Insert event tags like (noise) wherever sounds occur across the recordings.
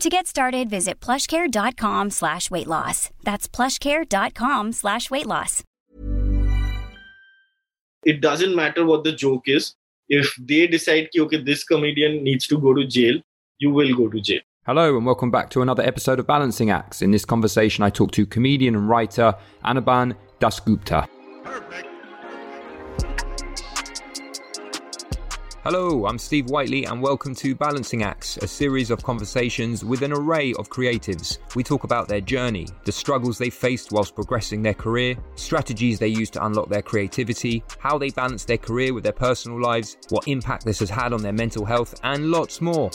To get started, visit plushcare.com slash weight loss. That's plushcare.com slash weight loss. It doesn't matter what the joke is. If they decide, ki, okay, this comedian needs to go to jail, you will go to jail. Hello, and welcome back to another episode of Balancing Acts. In this conversation, I talk to comedian and writer Anirban Dasgupta. Hello, I'm Steve Whiteley, and welcome to Balancing Acts, a series of conversations with an array of creatives. We talk about their journey, the struggles they faced whilst progressing their career, strategies they use to unlock their creativity, how they balance their career with their personal lives, what impact this has had on their mental health, and lots more.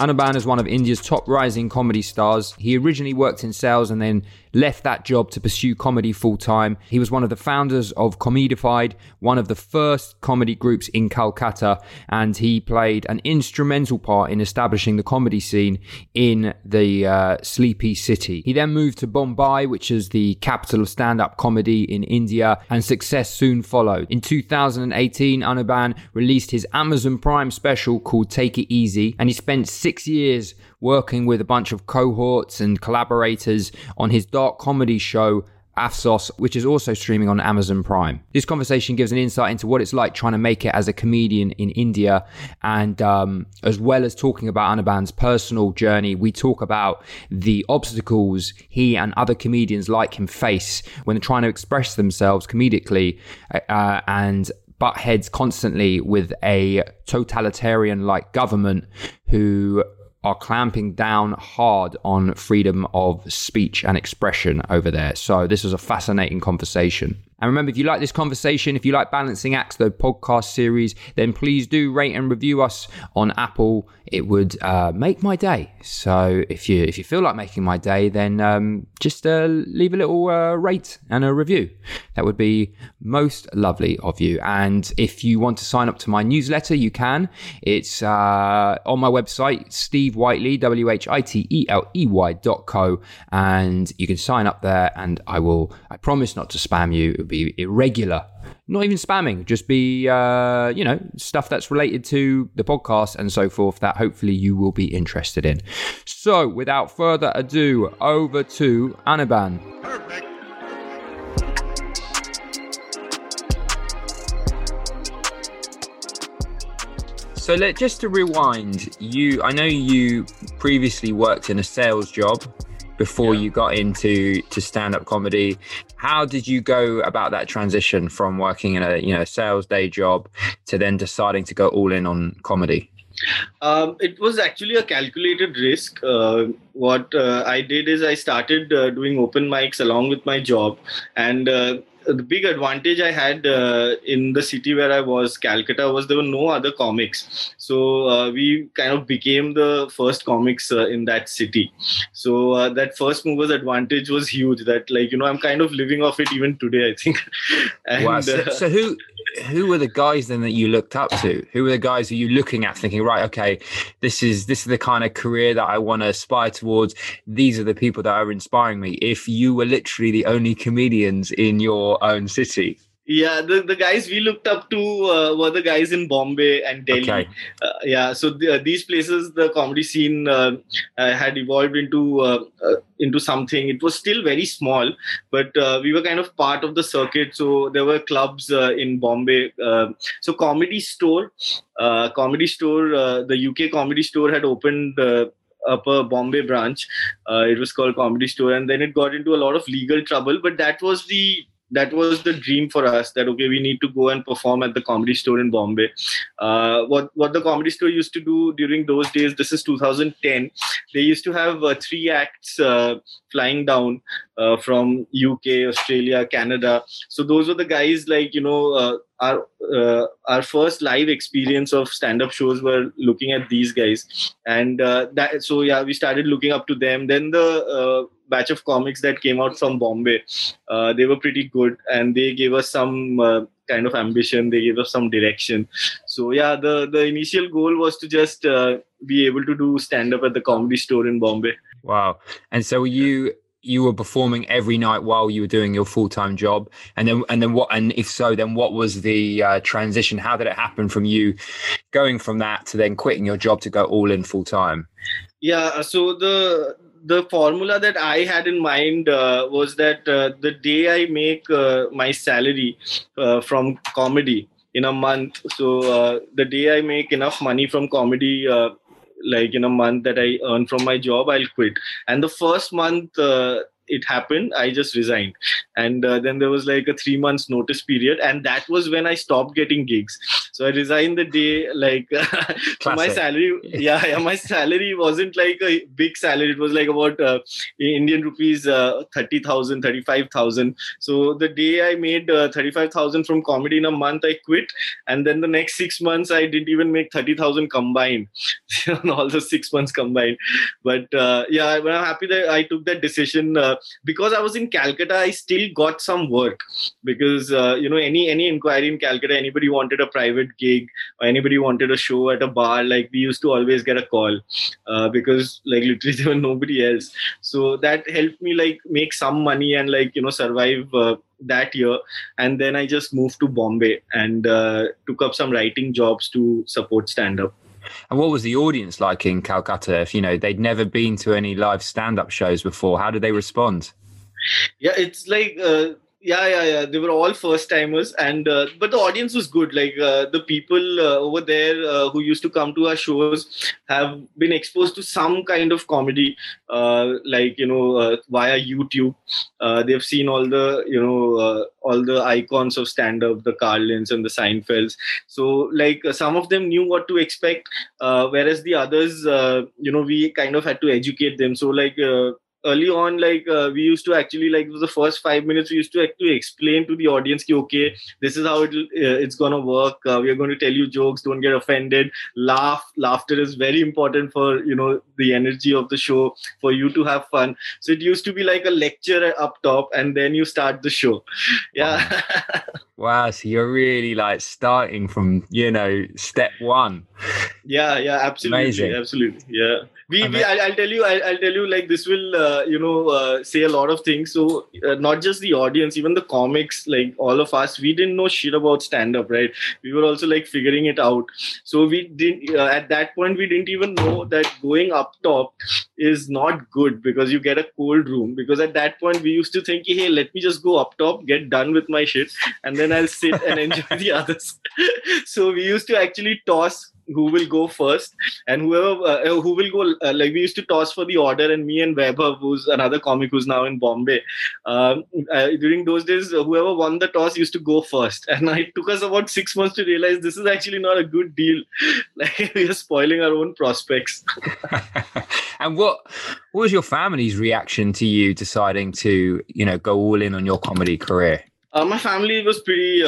Anirban is one of India's top rising comedy stars. He originally worked in sales and then left that job to pursue comedy full time. He was one of the founders of Comedified, one of the first comedy groups in Calcutta, and he played an instrumental part in establishing the comedy scene in the uh, sleepy city. He then moved to Bombay, which is the capital of stand up comedy in India, and success soon followed. In 2018, Anirban released his Amazon Prime special called Take It Easy, and he spent six years working with a bunch of cohorts and collaborators on his dark comedy show Afsos, which is also streaming on Amazon Prime. This conversation gives an insight into what it's like trying to make it as a comedian in India, and um, as well as talking about Anirban's personal journey, we talk about the obstacles he and other comedians like him face when trying to express themselves comedically, uh, and butt heads constantly with a totalitarian like government who are clamping down hard on freedom of speech and expression over there. So this is a fascinating conversation. And remember, if you like this conversation, if you like Balancing Acts, the podcast series, then please do rate and review us on Apple. It would uh, make my day. So if you if you feel like making my day, then um, just uh, leave a little uh, rate and a review. That would be most lovely of you. And if you want to sign up to my newsletter, you can. It's uh, on my website, Steve Whiteley, W H I T E L E Y dot co, and you can sign up there. And I will. I promise not to spam you. Be irregular not even spamming, just be, uh, you know, stuff that's related to the podcast and so forth that hopefully you will be interested in. So, without further ado, over to Anirban. Perfect. So let just to rewind, you I know you previously worked in a sales job before yeah. you got into to stand up comedy. How did you go about that transition from working in a you know sales day job to then deciding to go all in on comedy? Um, it was actually a calculated risk. Uh, what uh, I did is I started uh, doing open mics along with my job, and uh, the big advantage I had uh, in the city where I was, Calcutta, was there were no other comics. So uh, we kind of became the first comics uh, in that city. So uh, that first movers advantage was huge. That like you know I'm kind of living off it even today. I think. (laughs) and, wow. So, uh, so who who were the guys then that you looked up to? Who were the guys who you looking at, thinking, right, okay, this is this is the kind of career that I want to aspire towards. These are the people that are inspiring me. If you were literally the only comedians in your own city. yeah the, the guys we looked up to uh, were the guys in bombay and delhi Okay. uh, yeah so the, these places the comedy scene uh, uh, had evolved into uh, uh, into something it was still very small but uh, we were kind of part of the circuit so there were clubs uh, in bombay uh, so comedy store uh, comedy store uh, the uk comedy store had opened uh, up a bombay branch uh, it was called comedy store and then it got into a lot of legal trouble but that was the that was the dream for us that okay we need to go and perform at the comedy store in bombay. Uh, what what the comedy store used to do during those days this is 2010 they used to have uh, three acts uh, flying down uh, from uk australia canada. So those were the guys like you know uh, our uh, our first live experience of stand up shows were looking at these guys. And uh, that so yeah we started looking up to them. Then the uh, batch of comics that came out from bombay uh, they were pretty good and they gave us some uh, kind of ambition they gave us some direction so yeah the the initial goal was to just uh, be able to do stand up at the comedy store in bombay Wow. And so you you were performing every night while you were doing your full time job, and then and then what? And if so, then what was the uh, transition? How did it happen from you going from that to then quitting your job to go all in full time? yeah so the the formula that i had in mind uh, was that uh, the day i make uh, my salary uh, from comedy in a month. So uh, the day i make enough money from comedy like in a month that i earn from my job i'll quit. And the first month it happened i just resigned. And uh, then there was like a 3 months notice period and that was when i stopped getting gigs so i resigned the day like (laughs) my salary yeah, yeah my salary wasn't like a big salary. It was like about uh, indian rupees uh, 30000 35000 so the day i made uh, 35000 from comedy in a month i quit. And then the next 6 months i didn't even make 30000 combined. (laughs) All the 6 months combined. But uh, yeah but i'm happy that i took that decision uh, because i was in calcutta i still got some work. Because uh, you know any any inquiry in calcutta anybody wanted a private gig or anybody wanted a show at a bar like we used to always get a call uh, because like literally (laughs) there was nobody else so that helped me like make some money and like you know survive uh, that year and then i just moved to bombay and uh, took up some writing jobs to support stand up And what was the audience like in Calcutta? If you know they'd never been to any live stand up shows before, how did they respond? yeah it's like uh, yeah yeah yeah. They were all first timers and uh, but the audience was good. Like uh, the people uh, over there uh, who used to come to our shows have been exposed to some kind of comedy uh, like you know uh, via youtube. They've seen all the you know all the icons of stand up the carlins and the seinfelds. So like some of them knew what to expect whereas the others you know we kind of had to educate them. So like early on like uh, we used to actually like the first five minutes we used to actually explain to the audience ki, okay this is how it, uh, it's gonna work. Uh, we are going to tell you jokes. Don't get offended. Laugh laughter is very important for you know the energy of the show for you to have fun. So it used to be like a lecture up top and then you start the show. (laughs) Yeah. Wow, so you're really like starting from you know step one. yeah yeah absolutely Amazing. absolutely yeah we, we I'll, I'll tell you I'll, I'll tell you like this will uh, you know uh, say a lot of things. So uh, not just the audience even the comics like all of us we didn't know shit about stand up right? We were also like figuring it out. So we didn't uh, at that point we didn't even know that going up top is not good because you get a cold room. Because at that point we used to think hey let me just go up top get done with my shit and then i'll sit and (laughs) enjoy the others. (laughs) So we used to actually toss who will go first and whoever uh, who will go uh, like we used to toss for the order and me and Vaibhav who's another comic who's now in Bombay. Um, uh, during those days uh, whoever won the toss used to go first. And (laughs) it took us about six months to realize this is actually not a good deal. (laughs) Like we are spoiling our own prospects. (laughs) And what what was your family's reaction to you deciding to you know go all in on your comedy career? uh, my family was pretty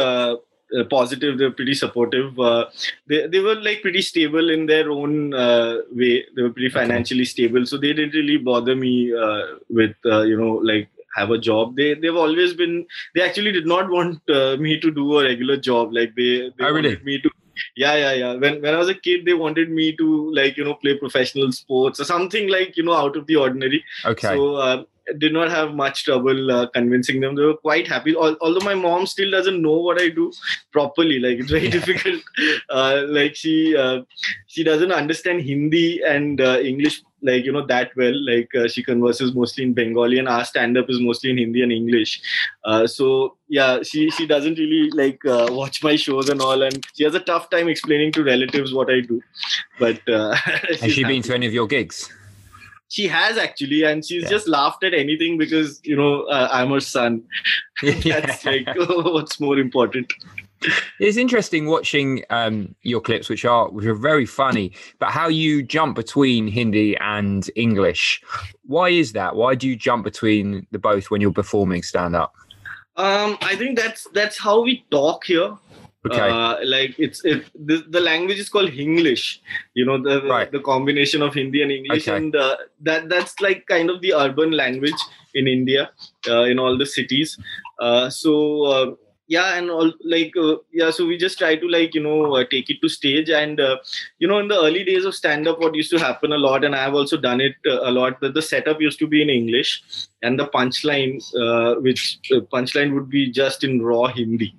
uh, positive they were pretty supportive. Uh, they, they were like pretty stable in their own uh, way. They were pretty Okay. financially stable. So they didn't really bother me uh, with uh, you know like have a job. They they've always been they actually did not want uh, me to do a regular job. Like they, they Oh, really? wanted me to yeah yeah yeah. When when i was a kid they wanted me to like you know play professional sports or something like you know out of the ordinary. Okay, so uh, did not have much trouble uh, convincing them. They were quite happy. although my mom still doesn't know what I do properly, like it's very difficult. (laughs) Uh, like she uh, she doesn't understand Hindi and uh, English like you know that well. Like uh, she converses mostly in Bengali, and our stand up is mostly in Hindi and English. Uh, so yeah, she she doesn't really like watch my shows and all, and she has a tough time explaining to relatives what I do. But (laughs) has she been to any of your gigs? She has actually and she's yeah. just laughed at anything because you know uh, i'm her son. (laughs) (laughs) That's like oh, (laughs) what's more important? It's interesting watching um, your clips which are which are very funny but how you jump between hindi and english. Why is that? Why do you jump between the both when you're performing stand up um, i think that's that's how we talk here Okay. Uh, like it's it the, the language is called Hinglish. You know the right. the combination of Hindi and English, okay. and uh, that that's like kind of the urban language in India, uh, in all the cities. Uh, so uh, yeah and all like uh, yeah so we just try to like you know uh, take it to stage and uh, you know in the early days of stand up what used to happen a lot and i have also done it uh, a lot that the setup used to be in english and the punchline uh, which uh, punchline would be just in raw hindi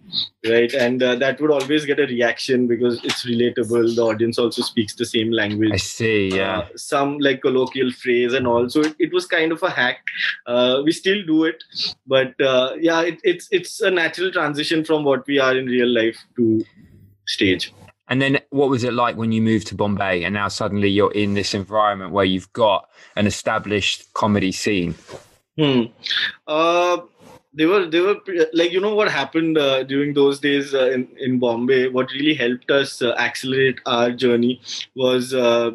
right? And that would always get a reaction because it's relatable. The audience also speaks the same language. I see yeah. some like colloquial phrase and all. So it, it was kind of a hack. We still do it but yeah it, it's it's a natural transition from what we are in real life to stage. And then what was it like when you moved to Bombay and now suddenly you're in this environment where you've got an established comedy scene? Hmm. Uh, they were they were like you know what happened uh, during those days uh, in in Bombay. What really helped us uh, accelerate our journey was uh,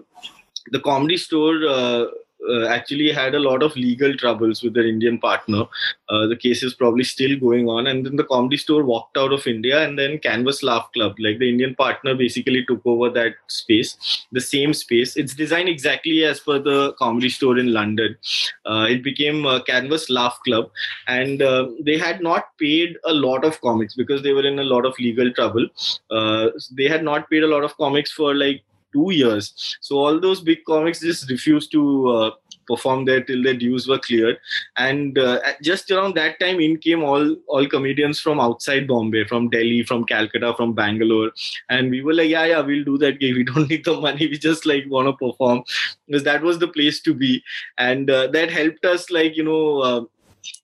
the comedy store uh, uh, actually had a lot of legal troubles with their Indian partner. Uh, the case is probably still going on. And then the comedy store walked out of India, and then Canvas Laugh Club, like the Indian partner, basically took over that space, the same space. It's designed exactly as per the comedy store in London. Uh, it became Canvas Laugh Club, and uh, they had not paid a lot of comics because they were in a lot of legal trouble. Uh, they had not paid a lot of comics for like two years. So all those big comics just refused to uh, perform there till their dues were cleared. And uh, just around that time, in came all all comedians from outside Bombay, from Delhi, from Calcutta, from Bangalore, and we were like, yeah, yeah, we'll do that gig. We don't need the money. We just like want to perform because that was the place to be, and uh, that helped us like you know uh,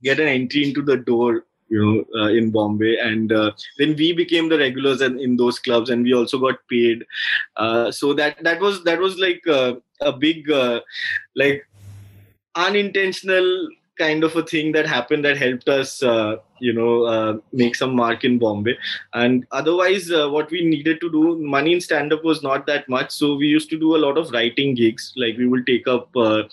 get an entry into the door you know uh, in bombay. And uh, then we became the regulars in, in those clubs and we also got paid. Uh, so that that was that was like uh, a big uh, like unintentional kind of a thing that happened that helped us uh, you know uh, make some mark in bombay. And otherwise uh, what we needed to do money in stand up was not that much. So we used to do a lot of writing gigs. Like we will take up uh,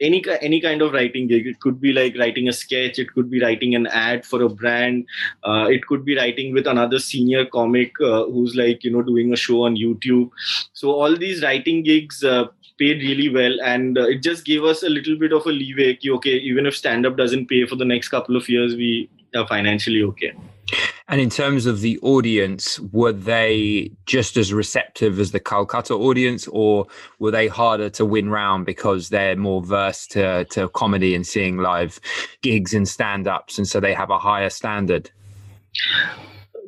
any any kind of writing gig. It could be like writing a sketch. It could be writing an ad for a brand. Uh, it could be writing with another senior comic uh, who's like you know doing a show on youtube. So all these writing gigs paid really well and uh, it just gave us a little bit of a leeway ki, okay even if stand up doesn't pay for the next couple of years we are financially okay. And in terms of the audience were they just as receptive as the calcutta audience or were they harder to win round because they're more versed to, to comedy and seeing live gigs and stand-ups and so they have a higher standard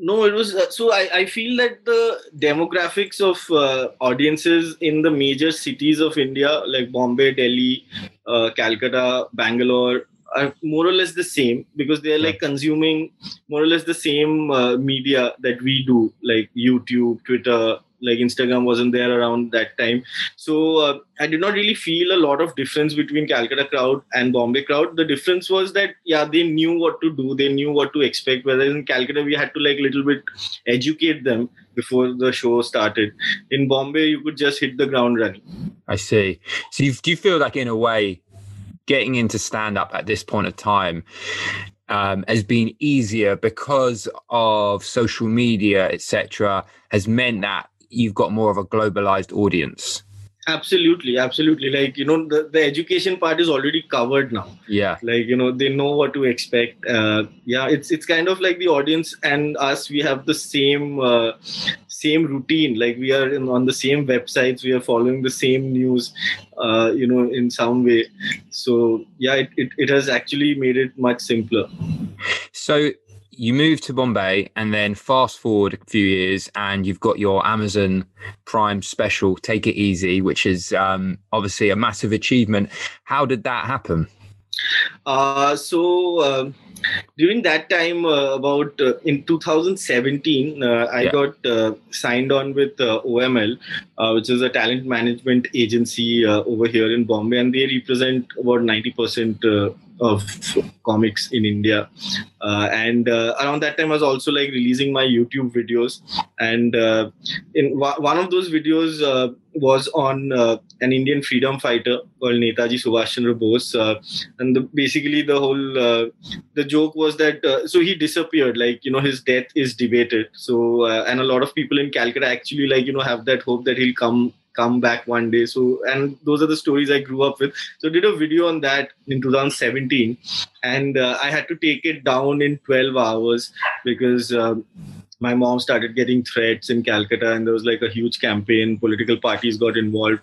no it was uh, so I, I feel that the demographics of uh, audiences in the major cities of india like bombay delhi uh, calcutta bangalore are more or less the same because they're like consuming more or less the same uh, media that we do like youtube twitter like instagram wasn't there around that time. So uh, i did not really feel a lot of difference between calcutta crowd and bombay crowd. The difference was that yeah they knew what to do. They knew what to expect. Whereas in calcutta we had to like a little bit educate them before the show started. In bombay you could just hit the ground running. I see. So you, do you feel like in a way getting into stand up at this point of time um, has been easier because of social media, etc., has meant that you've got more of a globalized audience. Absolutely absolutely. Like you know the, the education part is already covered now. Yeah. Like you know they know what to expect. Uh, yeah it's it's kind of like the audience and us we have the same uh, same routine. Like we are in, on the same websites we are following the same news uh, you know in some way. So yeah it, it, it has actually made it much simpler. So you moved to Bombay and then fast forward a few years and you've got your Amazon Prime special, Take It Easy, which is um, obviously a massive achievement. How did that happen? Uh, so uh, during that time, uh, about uh, in 2017, uh, I yeah. got uh, signed on with OML, which is a talent management agency over here in Bombay, and they represent about 90% of comics in India. Uh, and uh, around that time, I was also like releasing my YouTube videos. And uh, in one of those videos uh, was on uh, an Indian freedom fighter called Netaji Subhash Chandra Bose. Uh, and the, basically, the whole the joke was that so he disappeared. Like you know, his death is debated. So and a lot of people in Calcutta actually like you know have that hope that he'll come come back one day so and those are the stories i grew up with so I did a video on that in 2017 and uh, i had to take it down in 12 hours because um, my mom started getting threats in Calcutta, and there was like a huge campaign. Political parties got involved.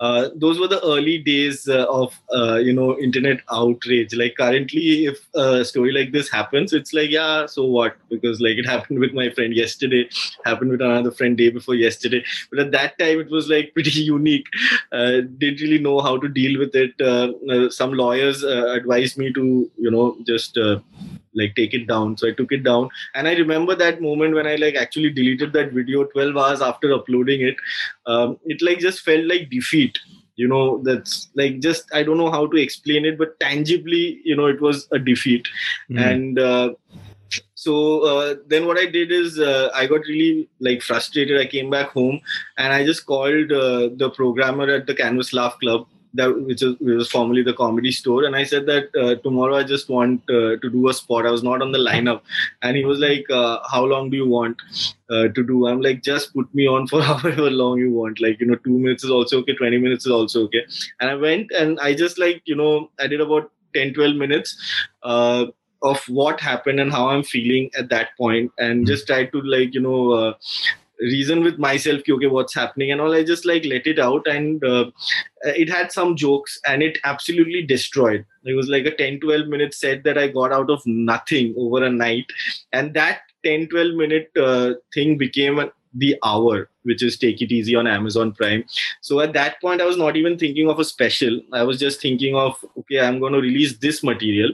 Uh, those were the early days uh, of uh, you know internet outrage. Like currently, if a story like this happens, it's like yeah, so what? Because like it (laughs) happened with my friend yesterday, happened with another friend day before yesterday. But at that time, it was like (laughs) pretty unique. Uh, didn't really know how to deal with it. Uh, uh, some lawyers advised me to you know just like take it down. So i took it down. And i remember that moment when i like actually deleted that video 12 hours after uploading it. Um, it like just felt like defeat. You know that's like just i don't know how to explain it but tangibly you know it was a defeat. Mm. and uh, so uh, then what i did is uh, i got really like frustrated. I came back home and i just called uh, the programmer at the canvas laugh club that which was, which was formerly the comedy store. And i said that uh, tomorrow i just want uh, to do a spot. I was not on the lineup. And he was like uh, how long do you want uh, to do? I'm like just put me on for (laughs) however long you want. Like you know 2 minutes is also okay. 20 minutes is also okay. And i went and i just like you know i did about 10 12 minutes uh, of what happened and how i'm feeling at that point. And hmm. just try to like you know uh, reason with myself okay what's happening and all i just like let it out and uh, it had some jokes and it absolutely destroyed. It was like a 10 12 minute set that i got out of nothing over a night and that 10 12 minute uh, thing became the hour which is take it easy on amazon prime. So at that point i was not even thinking of a special. I was just thinking of okay i'm going to release this material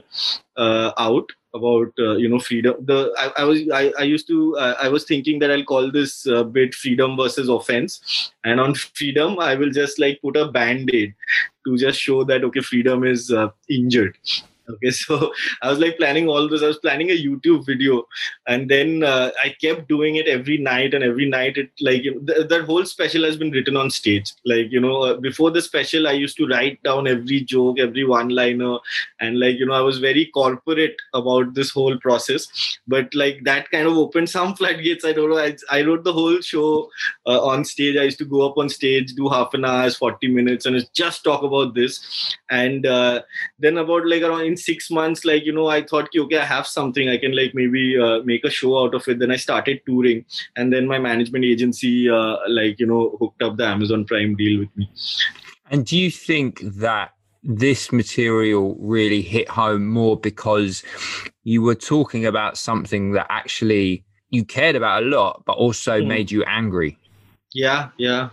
uh, out about uh, you know freedom. The i, I was I, I used to uh, i was thinking that i'll call this uh, bit freedom versus offense. And on freedom i will just like put a band-aid to just show that okay freedom is uh, injured okay (laughs) so i was like planning all this. I was planning a youtube video and then uh, i kept doing it every night and every night it like th- that whole special has been written on stage. Like you know uh, before the special i used to write down every joke every one liner and like you know i was very corporate about this whole process. But like that kind of opened some (laughs) floodgates. I don't know i, I wrote the whole show uh, on stage. I used to go up on stage do half an hour 40 minutes and just talk about this. And uh, then about like around in six months like you know i thought okay i have something i can like maybe uh, make a show out of it. Then i started touring and then my management agency uh, like you know hooked up the amazon prime deal with me. And do you think that this material really hit home more because you were talking about something that actually you cared about a lot but also mm. made you angry yeah yeah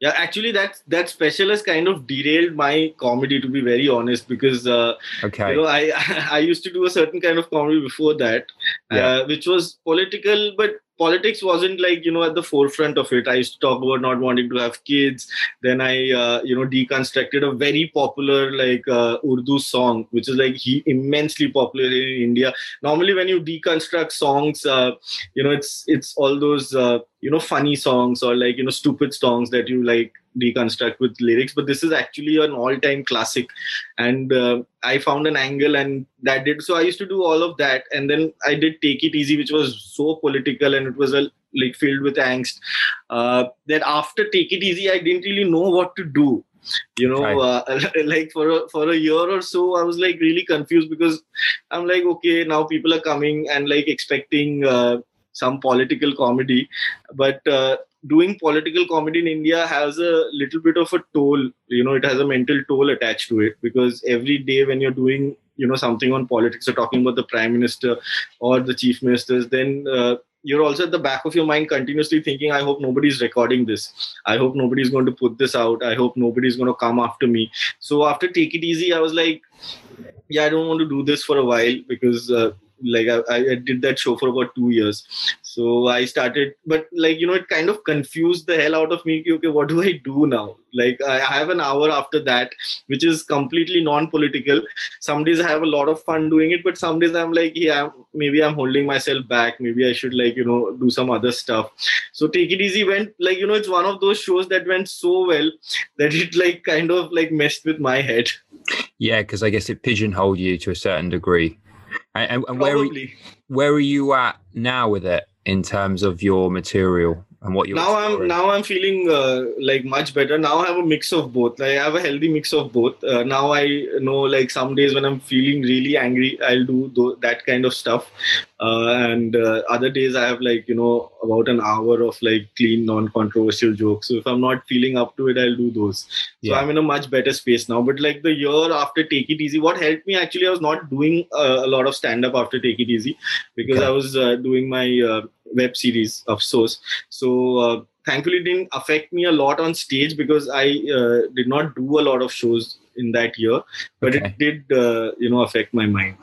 yeah actually that that specialist kind of derailed my comedy to be very honest because uh, okay you know i (laughs) i used to do a certain kind of comedy before that yeah. uh, which was political but politics wasn't like you know at the forefront of it. I used to talk about not wanting to have kids. Then i uh, you know deconstructed a very popular like uh, urdu song which is like he, immensely popular in india. Normally when you deconstruct songs uh, you know it's it's all those uh, you know funny songs or like you know stupid songs that you like deconstruct with lyrics but this is actually an all-time classic. And uh, i found an angle and that did so i used to do all of that. And then i did take it easy which was so political and it was a like filled with angst uh, that after take it easy i didn't really know what to do. You know right. uh, (laughs) like for a, for a year or so i was like really confused because i'm like okay now people are coming and like expecting uh, some political comedy. But uh, doing political comedy in india has a little bit of a toll you know it has a mental toll attached to it because every day when you're doing you know something on politics or talking about the prime minister or the chief ministers then uh, you're also at the back of your mind continuously thinking i hope nobody's recording this. I hope nobody's going to put this out. I hope nobody's going to come after me. So after take it easy i was like yeah i don't want to do this for a while because uh, like I, I did that show for about two years. So i started but like you know it kind of confused the hell out of me. Okay what do i do now? Like i have an hour after that which is completely non-political. Some days i have a lot of fun doing it but some days i'm like yeah maybe i'm holding myself back. Maybe i should like you know do some other stuff. So take it easy went like you know it's one of those shows that went so well that it like kind of like messed with my head. Yeah because i guess it pigeonholed you to a certain degree and, and where, are, where are you at now with it in terms of your material and what you now i'm now i'm feeling uh, like much better. Now i have a mix of both. I have a healthy mix of both. Uh, now i know like some days when i'm feeling really angry i'll do th- that kind of stuff. Uh, and uh, other days i have like you know about an hour of like clean non-controversial jokes. So if i'm not feeling up to it i'll do those. So i'm in a much better space now. But like the year after take it easy what helped me actually i was not doing uh, a lot of stand up after take it easy because okay. i was uh, doing my web series Afsos so uh, thankfully it didn't affect me a lot on stage because i uh, did not do a lot of shows in that year but okay. it did uh, you know affect my mind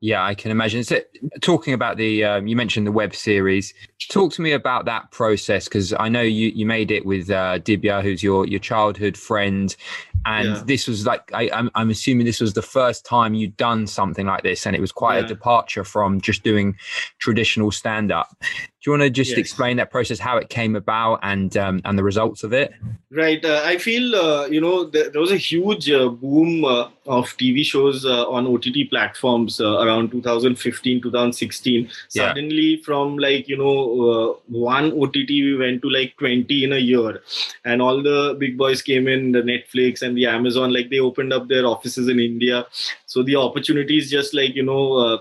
yeah i can imagine so talking about the um, you mentioned the web series talk to me about that process because i know you you made it with uh, dibya who's your your childhood friend and yeah. this was like I, am I'm, I'm assuming this was the first time you'd done something like this and it was quite yeah. a departure from just doing traditional stand up do you want to just yes. explain that process how it came about and um, and the results of it right uh, i feel uh, you know there, there, was a huge uh, boom uh, of tv shows uh, on ott platforms uh, around 2015 2016 yeah. suddenly from like you know one ott we went to like 20 in a year and all the big boys came in the netflix and the amazon like they opened up their offices in india so the opportunities just like you know uh,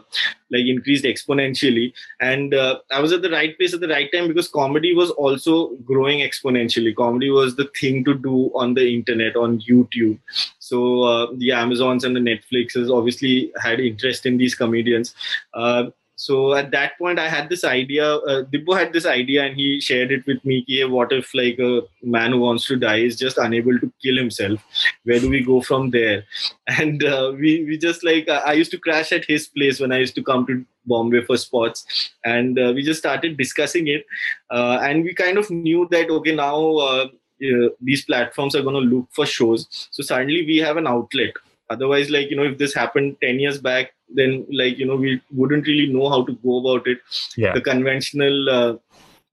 like increased exponentially. And uh, i was at the right place at the right time because comedy was also growing exponentially. Comedy was the thing to do on the internet on youtube. So uh, the amazons and the netflixes obviously had interest in these comedians. Uh, so at that point i had this idea uh, dibbo had this idea and he shared it with me hey, what if like a man who wants to die is just unable to kill himself? Where do we go from there? (laughs) And uh, we we just like i used to crash at his place when i used to come to bombay for spots and uh, we just started discussing it. Uh, and we kind of knew that okay now uh, these platforms are going to look for shows. So suddenly we have an outlet otherwise like you know if this happened 10 years back then like you know we wouldn't really know how to go about it. Yeah. the conventional uh,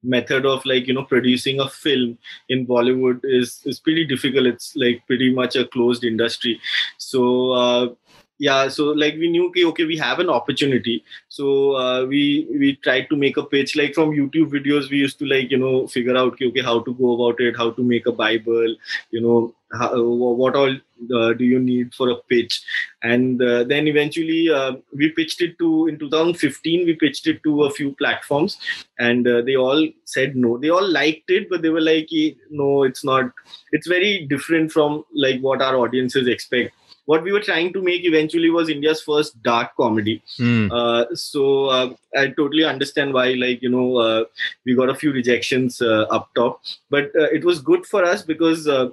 method of like you know producing a film in bollywood is is pretty difficult. It's like pretty much a closed industry. So uh, yeah so like we knew okay, okay we have an opportunity. So uh, we we tried to make a pitch. Like from youtube videos we used to like you know figure out okay, okay how to go about it how to make a bible you know how, what all uh, do you need for a pitch? And uh, then eventually uh, we pitched it to in 2015 we pitched it to a few platforms. And uh, they all said no. They all liked it but they were like no it's not it's very different from like what our audiences expect. What we were trying to make eventually was India's first dark comedy. Mm. Uh, so uh, I totally understand why, like you know, uh, we got a few rejections uh, up top, but uh, it was good for us because uh,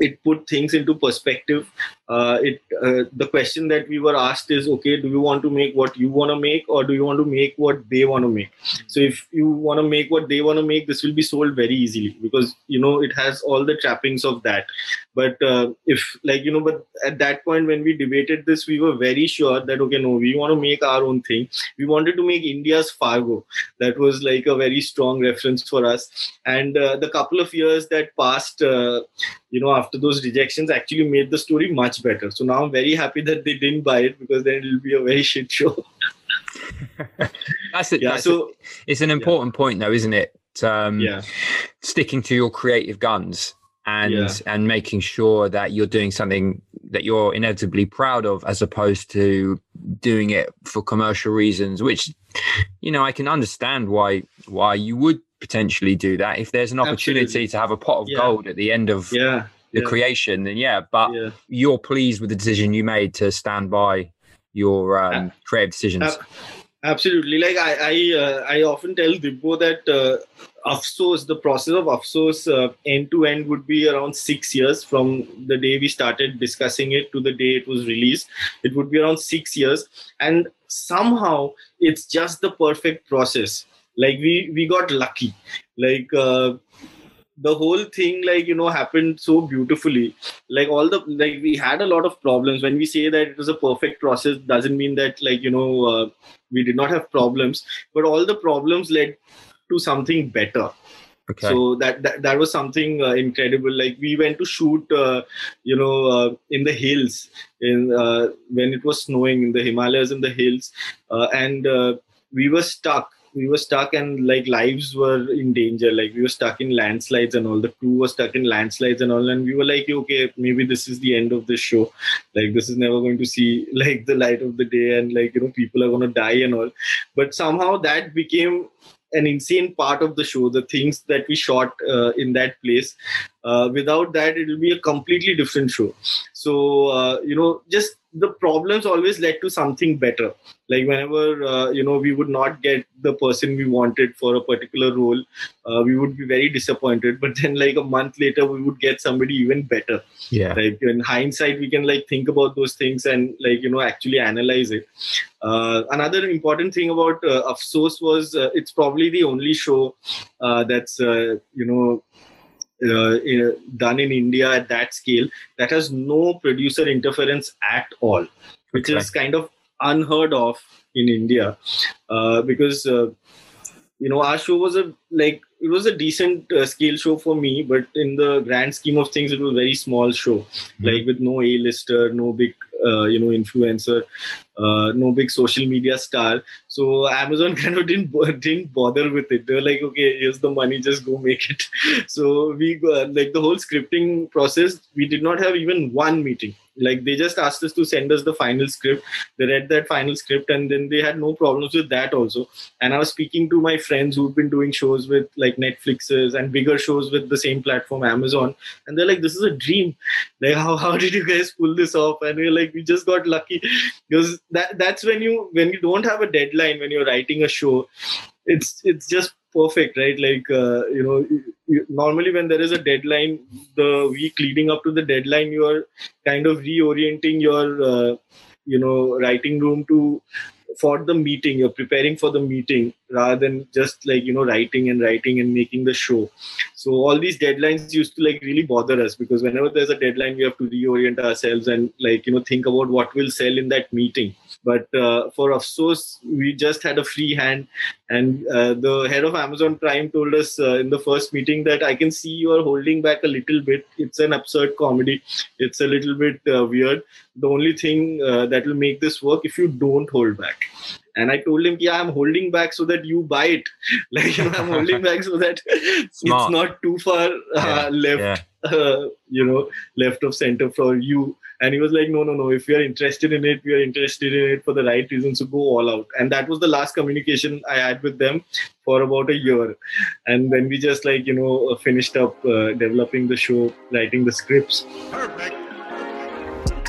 it put things into perspective uh, it uh, the question that we were asked is okay do you want to make what you want to make or do you want to make what they want to make so if you want to make what they want to make this will be sold very easily because you know it has all the trappings of that. But uh, if like you know but at that point when we debated this we were very sure that okay no we want to make our own thing. We wanted to make india's fargo. That was like a very strong reference for us. And uh, the couple of years that passed uh, you know after those rejections actually made the story much better so now i'm very happy that they didn't buy it because then it'll be a very shit show (laughs) that's it yeah, that's so it's an important yeah. point though isn't it um, yeah sticking to your creative guns and Yeah. and making sure that you're doing something that you're inevitably proud of as opposed to doing it for commercial reasons which you know I can understand why why you would potentially do that if there's an opportunity Absolutely. to have a pot of gold at the end of Yeah. The yeah. creation then yeah but Yeah. you're pleased with the decision you made to stand by your um, creative decisions Ab- Absolutely. Like I, I, uh, I often tell Dibbo that uh, Afsos, the process of Afsos uh, end to end would be around six years from the day we started discussing it to the day it was released. It would be around six years, and somehow it's just the perfect process. Like we, we got lucky. Like. The whole thing like you know happened so beautifully. Like all the like we had a lot of problems. When we say that it was a perfect process doesn't mean that like you know uh, we did not have problems. But all the problems led to something better. Okay. So that, that that was something uh, incredible. Like we went to shoot uh, you know uh, in the hills in uh, when it was snowing in the himalayas in the hills uh, and uh, we were stuck we were stuck and like lives were in danger. Like we were stuck in landslides and all. The crew was stuck in landslides and all. And we were like okay maybe this is the end of this show. Like this is never going to see (laughs) like the light of the day and like you know people are going to die and all. But somehow that became an insane part of the show the things that we shot uh, in that place. Uh, without that it will be a completely different show. So uh, you know just the problems always led to something better. Like whenever uh, you know we would not get the person we wanted for a particular role uh, we would be very disappointed. But then like a month later we would get somebody even better. Yeah. Like in hindsight we can like think about those things and like you know actually analyze it. Uh, another important thing about uh, afsos was uh, it's probably the only show uh, that's uh, you know uh, in, done in india at that scale that has no producer interference at all which Okay. is kind of unheard of in india. Uh, because uh, you know our show was a like it was a decent uh, scale show for me but in the grand scheme of things it was a very small show. Like with no a-lister no big uh, you know influencer uh, no big social media star. So amazon (laughs) kind of didn't didn't bother with it. They were like okay here's the money just go make it. (laughs) So we go, like the whole scripting process we did not have even one meeting like they just asked us to send us the final script. They read that final script and then they had no problems with that also. And i was speaking to my friends who've been doing shows with like netflixes and bigger shows with the same platform amazon. And they're like this is a dream. Like how, how did you guys pull this off? And we're like we just got lucky. Because that that's when you when you don't have a deadline when you're writing a show it's it's just perfect right? Like uh, you know normally when there is a deadline the week leading up to the deadline you are kind of reorienting your uh, you know writing room to for the meeting. You're preparing for the meeting rather than just like you know writing and writing and making the show so all these deadlines used to like really bother us because whenever there's a deadline we have to reorient ourselves and like you know think about what will sell in that meeting but uh, for Afsos, we just had a free hand. And uh, the head of Amazon Prime told us uh, in the first meeting that I can see you are holding back a little bit. It's an absurd comedy. It's a little bit uh, weird. The only thing uh, that will make this work if you don't hold back. And I told him, yeah, I'm holding back so that you buy it. (laughs) Like, you know, I'm holding back so that it's not too far uh, Yeah, left, uh, you know, left of center for you. And he was like, no, no, no. If we are interested in it, we are interested in it for the right reasons. So go all out. And that was the last communication I had with them for about a year. And then we just like, you know, finished up uh, developing the show, writing the scripts.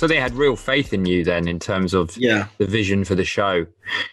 So they had real faith in you then in terms of Yeah. the vision for the show,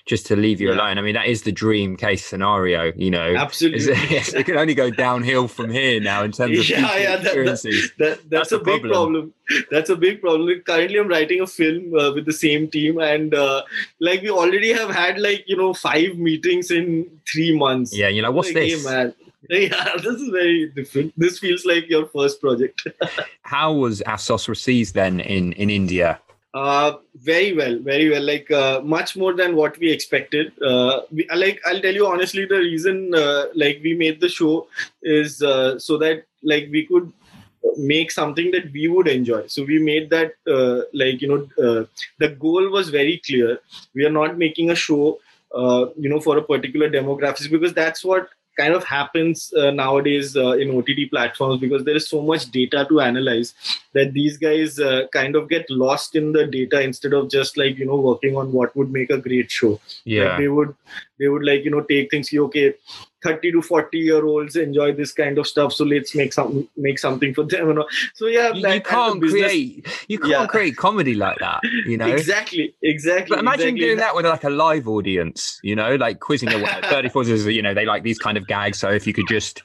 just to leave you Yeah. alone. I mean, that is the dream case scenario, you know. Absolutely. (laughs) It can only go downhill from here now in terms of Yeah, yeah, that- that- That, that's, That's a big problem. problem. That's a big problem. Currently, I'm writing a film uh, with the same team, and uh, like we already have had like you know five meetings in three months. yeah, you know, what's Like, hey, this? man, Yeah, (laughs) this is very different. This feels like your first project. (laughs) How was Afsos received then in in India? Uh, very well, very well. Like uh, much more than what we expected. Uh, we, like I'll tell you honestly, the reason uh, like we made the show is uh, so that like we could make something that we would enjoy. So we made that uh, like you know uh, the goal was very clear. We are not making a show uh, you know for a particular demographics because that's what kind of happens uh, nowadays uh, in OTT platforms because there is so much data to analyze that these guys uh, kind of get lost in the data instead of just like you know working on what would make a great show. Yeah. Like they would they would like you know take things okay 30 to 40 year olds enjoy this kind of stuff so let's make some make something for them you know so yeah You, that- you can't create you can't Yeah. create comedy like that, you know. exactly exactly But imagine exactly. doing that with like a live audience, you know, like quizzing away. 34 is, you know, they like these kind of gags. So if you could just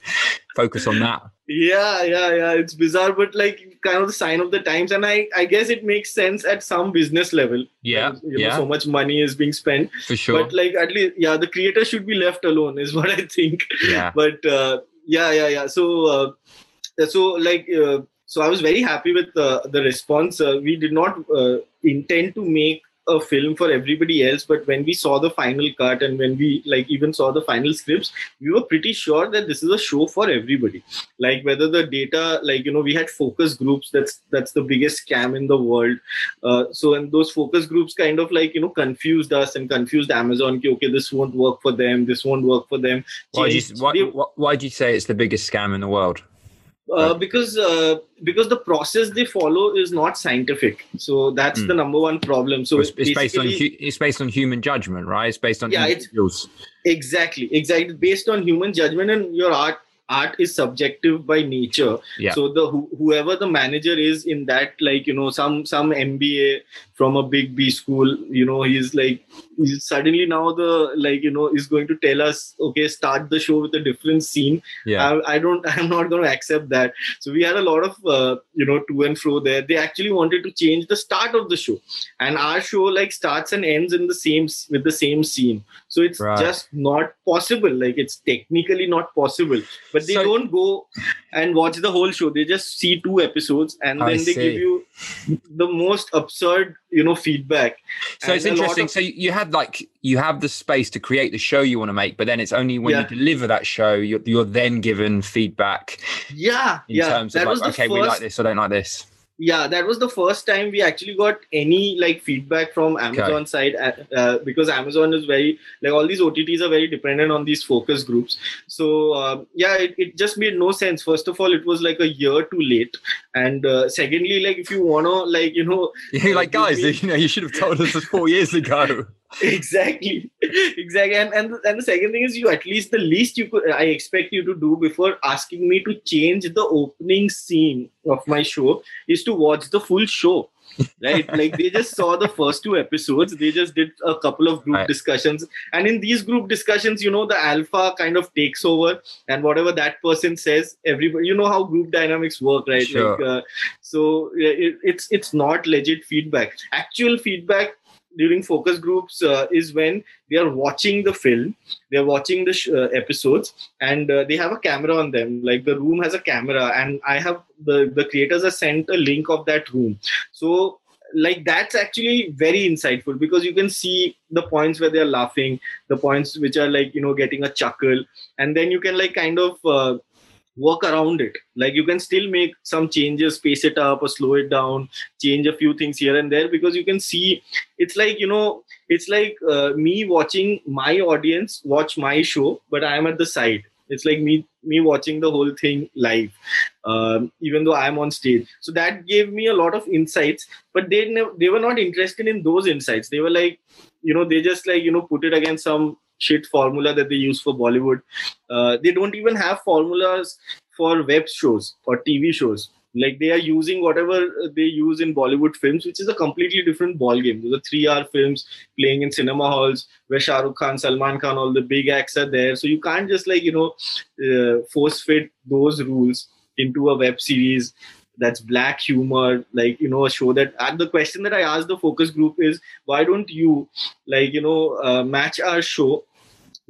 focus on that. yeah yeah yeah it's bizarre but like kind of the sign of the times and i i guess it makes sense at some business level Yeah, you know, yeah. so much money is being spent For sure. but like at least yeah the creator should be left alone is (laughs) what i think yeah. but uh, yeah yeah yeah so uh, so like uh, so i was very happy with uh, the response uh, we did not uh, intend to make a film for everybody else but when we saw the final cut and when we like even saw the final scripts we were pretty sure that this is a show for everybody. Like whether the data like you know we had focus groups that's that's the biggest scam in the world. Uh, so and those focus groups kind of like you know confused us and confused amazon ki, okay this won't work for them this won't work for them. Why do you, Changed- why, they- why, why do you say it's the biggest scam in the world? Uh, because uh, because the process they follow is not scientific so that's Hmm. the number one problem so it's, it's based on hu- it's based on human judgment, right? It's based on Yeah, it's- individuals. exactly exactly based on human judgment and your art art is subjective by nature Yeah. so the who, whoever the manager is in that like you know some some mba from a big b school you know he's like he's suddenly now the like you know is going to tell us okay start the show with a different scene. Yeah. I, I don't (laughs) i'm not going to accept that. So we had a lot of uh, you know to and fro there. They actually wanted to change the start of the show. And our show like starts and ends in the same with the same scene. So it's Right. just not possible. Like it's technically not possible. But they So- don't go and watch the whole show. They just see two episodes and I then they see. give you the most absurd you know feedback So it's And lot interesting. of- so you had like you have the space to create the show you want to make, but then it's only when Yeah. you deliver that show you're, you're then given feedback yeah in yeah terms of that was like, okay, we like this, I don't like this. yeah that was the first time we actually got any like feedback from amazon side uh, uh, because amazon is very like all these otts are very dependent on these focus groups so um, yeah it, it just made no sense first of all it was like a year too late and uh, secondly like if you want to like you know (laughs) You're like, guys, me- (laughs) you know, you should have told us this four years ago. (laughs) exactly. Exactly. And, and and the second thing is you at least the least you could i expect you to do before asking me to change the opening scene of my show is to watch the full show right? Like they just saw the first two episodes. They just did a couple of group Right. discussions. And in these group discussions you know the alpha kind of takes over and whatever that person says everybody you know how group dynamics work right? Sure. like uh, so yeah, it, it's it's not legit feedback. Actual feedback during focus groups uh, is when they are watching the film they are watching the sh- uh, episodes and uh, they have a camera on them. Like the room has a camera and i have the the creators have sent a link of that room. So like that's actually very insightful because you can see the points where they're laughing the points which are like you know getting a chuckle and then you can like kind of uh, work around it. Like you can still make some changes pace it up or slow it down change a few things here and there because you can see it's like you know it's like uh, me watching my audience watch my show but i am at the side. It's like me me watching the whole thing live um, even though i'm on stage. So that gave me a lot of insights but they never they were not interested in those insights. They were like you know they just like you know put it against some shit formula that they use for bollywood. Uh, they don't even have formulas for web shows or tv shows. Like they are using whatever they use in bollywood films which is a completely different ball game those are three hour films playing in cinema halls where shah rukh khan salman khan all the big acts are there. So you can't just like you know uh, force fit those rules into a web series that's black humor like you know a show that and the question that i asked the focus group is why don't you like you know uh, match our show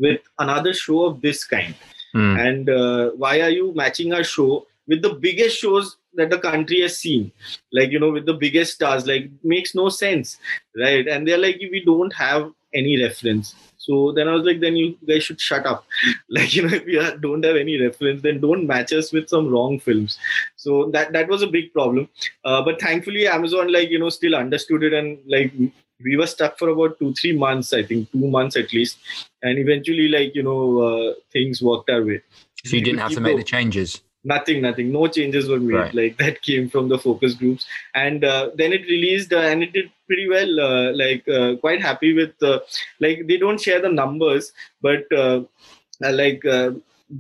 with another show of this kind. Mm. and uh, why are you matching our show with the biggest shows that the country has seen? Like you know with the biggest stars like makes no sense right? And they're like we don't have any reference. So then i was like then you guys should shut up. (laughs) Like you know if you don't have any reference then don't match us with some wrong films. So that that was a big problem. Uh, but thankfully amazon like you know still understood it and like we were stuck for about two three months i think two months at least. And eventually like you know uh, things worked our way. So you didn't have to make the changes? Nothing nothing. No changes were made right. like (laughs) that came from the focus groups. And uh, then it released uh, and it did pretty well uh, like uh, quite happy with uh, like they don't share the numbers but uh, like